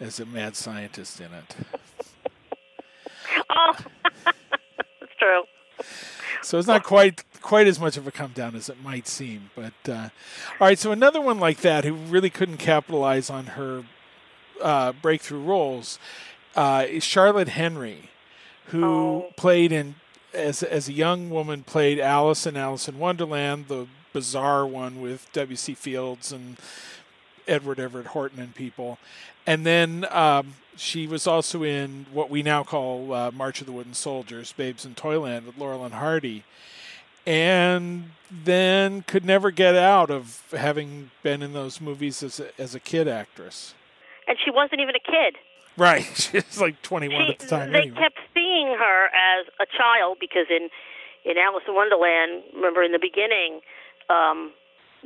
as a mad scientist in it. Oh, <laughs> that's true. So it's not quite quite as much of a come down as it might seem. But uh, all right, so another one like that who really couldn't capitalize on her uh, breakthrough roles uh, is Charlotte Henry, who Oh. played in as as a young woman played Alice in Alice in Wonderland, the bizarre one with W. C. Fields and Edward Everett Horton and people, and then. Um, she was also in what we now call uh, March of the Wooden Soldiers, Babes in Toyland with Laurel and Hardy, and then could never get out of having been in those movies as a, as a kid actress. And she wasn't even a kid. Right, <laughs> she was like 21 she, at the time. they anyway. kept seeing her as a child because in in Alice in Wonderland, remember in the beginning, um,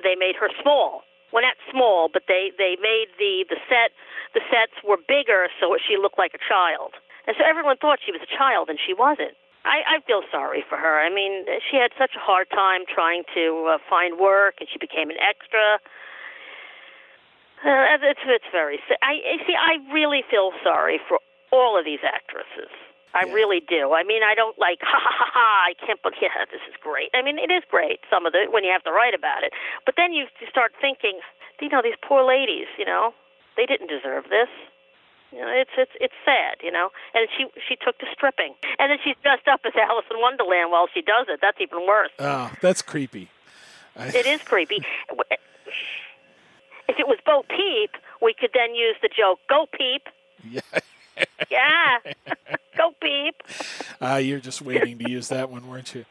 they made her small. Well, not small, but they they made the the set the sets were bigger so she looked like a child, and so everyone thought she was a child, and she wasn't. I, I feel sorry for her. I mean, she had such a hard time trying to uh, find work, and she became an extra. Uh, it's it's very. I see. I really feel sorry for all of these actresses. I Yeah. really do. I mean, I don't like <laughs> ha ha ha ha. I can't believe <laughs> yeah, this is great. I mean, it is great some of it when you have to write about it. But then you you start thinking, you know, these poor ladies. You know, they didn't deserve this. You know, it's it's it's sad, you know. And she she took to stripping, and then she's dressed up as Alice in Wonderland while she does it. That's even worse. Oh, that's creepy. I- It is creepy. <laughs> If it was Bo Peep, we could then use the joke, "Go Peep." Yeah. Yeah, <laughs> go beep. Uh, you're just waiting to use that one, weren't you?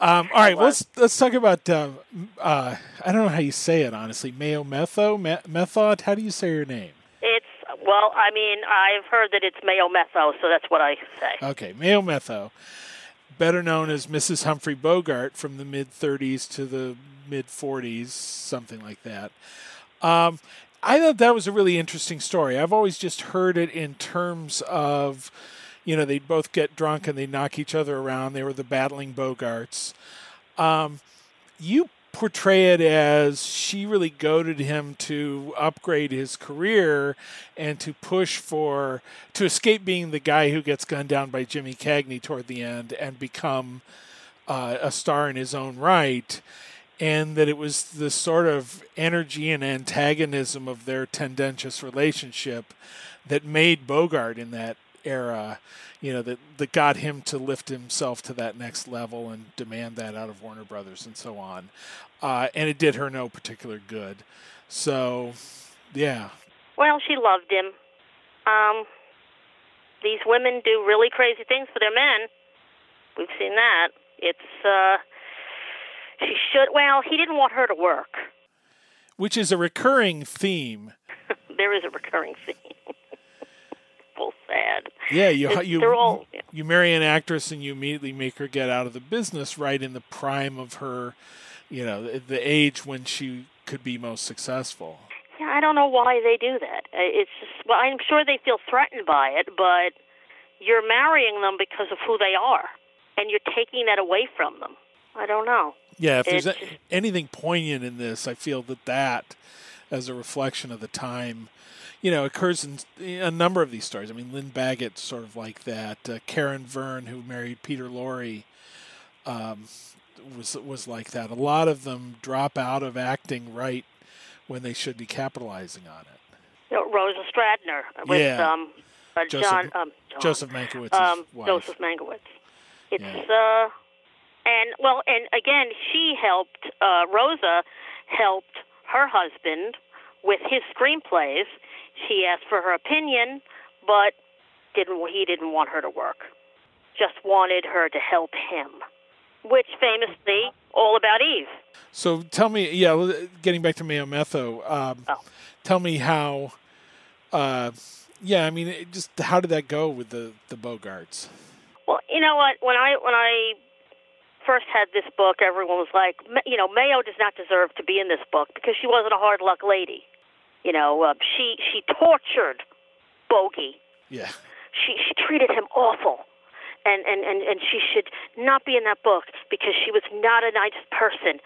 Um, all right, let's let's talk about. Um, uh, I don't know how you say it honestly. Mayo Methot, Me- Method. How do you say your name? It's well, I mean, I've heard that it's Mayo Methot, so that's what I say. Okay, Mayo Methot, better known as Mrs. Humphrey Bogart from the mid 30s to the mid 40s, something like that. Um, I thought that was a really interesting story. I've always just heard it in terms of, you know, they'd both get drunk and they'd knock each other around. They were the battling Bogarts. Um, you portray it as she really goaded him to upgrade his career and to push for to escape being the guy who gets gunned down by Jimmy Cagney toward the end and become uh, a star in his own right and that it was the sort of energy and antagonism of their tendentious relationship that made Bogart in that era, you know, that, that got him to lift himself to that next level and demand that out of Warner Brothers and so on. Uh, and it did her no particular good. So, yeah. Well, she loved him. Um, these women do really crazy things for their men. We've seen that. It's uh, she should. Well, he didn't want her to work. Which is a recurring theme. <laughs> there is a recurring theme. <laughs> Full sad. Yeah, you It's- you all- you marry an actress and you immediately make her get out of the business right in the prime of her, you know, the, the age when she could be most successful. Yeah, I don't know why they do that. Uh, It's just. Well, I'm sure they feel threatened by it, but you're marrying them because of who they are, and you're taking that away from them. I don't know. Yeah, if there's a, anything poignant in this, I feel that that, as a reflection of the time, you know, occurs in a number of these stories. I mean, Lynn Baggett, sort of like that. Uh, Karen Verne, who married Peter Lorre, um, was was like that. A lot of them drop out of acting right when they should be capitalizing on it. You know, Rosa Stradner with Yeah. um, uh, Joseph- John, um, John, Joseph Mankiewicz's um. Joseph Mankiewicz. It's Yeah. uh, and well, and again, she helped. Uh, Rosa helped her husband with his screenplays. She asked for her opinion, but didn't he didn't want her to work. Just wanted her to help him, which famously all about Eve. So tell me, yeah, getting back to Mayo Methot, um, Oh. tell me how, uh, yeah, I mean, it just how did that go with the the Bogarts? Well, you know what? When I when I first had this book, everyone was like, you know, Mayo does not deserve to be in this book because she wasn't a hard luck lady. You know, uh, she she tortured Bogey. Yeah, She she treated him awful, and and and and she should not be in that book because she was not a nice person.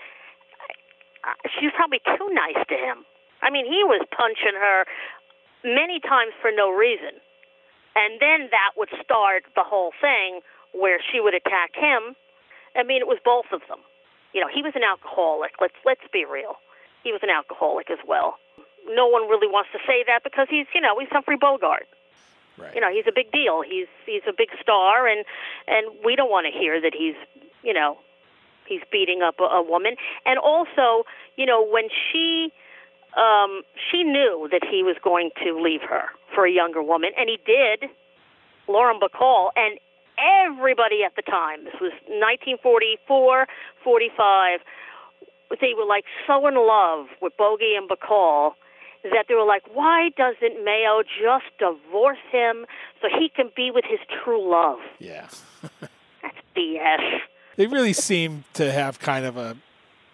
Uh, She was probably too nice to him. I mean, he was punching her many times for no reason. And then that would start the whole thing where she would attack him. I mean, it was both of them. You know, he was an alcoholic. Let's let's be real. He was an alcoholic as well. No one really wants to say that because he's, you know, he's Humphrey Bogart. right. You know, he's a big deal. He's he's a big star, and and we don't want to hear that he's, you know, he's beating up a, a woman. And also, you know, when she um, she knew that he was going to leave her for a younger woman, and he did. Lauren Bacall and everybody at the time. This was 1944, 45. They were like so in love with Bogey and Bacall that they were like, why doesn't Mayo just divorce him so he can be with his true love? Yeah, <laughs> That's BS. they really seem to have kind of a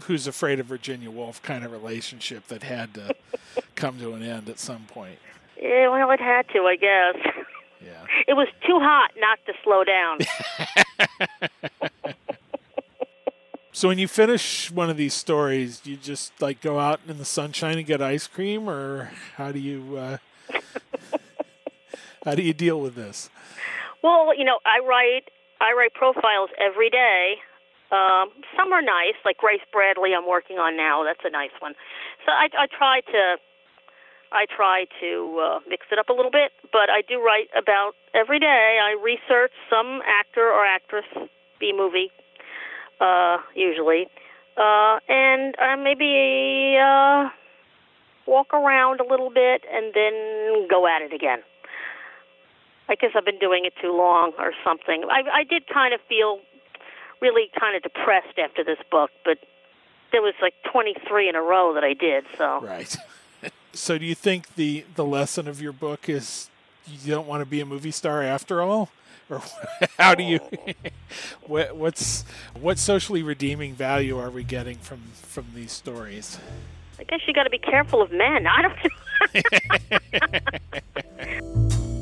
who's afraid of Virginia Woolf kind of relationship that had to come to an end at some point. Yeah, well, it had to, I guess. <laughs> Yeah. It was too hot not to slow down. <laughs> So when you finish one of these stories, you just like go out in the sunshine and get ice cream, or how do you uh, <laughs> how do you deal with this? Well, you know, I write I write profiles every day. Um, some are nice, like Grace Bradley. I'm working on now. That's a nice one. So I, I try to I try to uh, mix it up a little bit, but I do write about every day. I research some actor or actress, B movie, uh, usually, uh, and uh, maybe uh, walk around a little bit and then go at it again. I guess I've been doing it too long or something. I, I did kind of feel really kind of depressed after this book, but there was like 23 in a row that I did. So right. <laughs> so do you think the the lesson of your book is you don't want to be a movie star after all? Or <laughs> how do you oh. <laughs> what, what's what socially redeeming value are we getting from from these stories? I guess you got to be careful of men. I don't <laughs>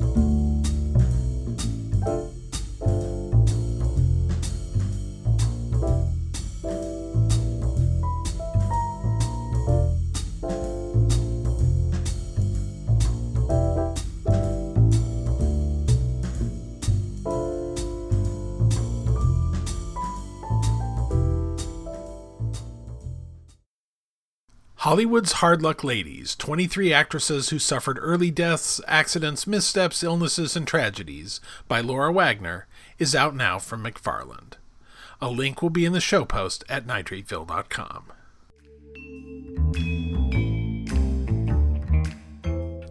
Hollywood's Hard Luck Ladies 23 Actresses Who Suffered Early Deaths, Accidents, Missteps, Illnesses, and Tragedies by Laura Wagner is out now from McFarland. A link will be in the show post at nitrateville.com.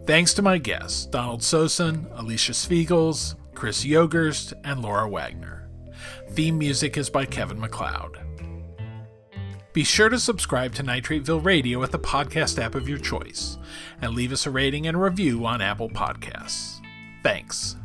Thanks to my guests, Donald Sosin, Alicia Svigals, Chris Yogerst, and Laura Wagner. Theme music is by Kevin MacLeod. Be sure to subscribe to Nitrateville Radio at the podcast app of your choice and leave us a rating and review on Apple Podcasts. Thanks.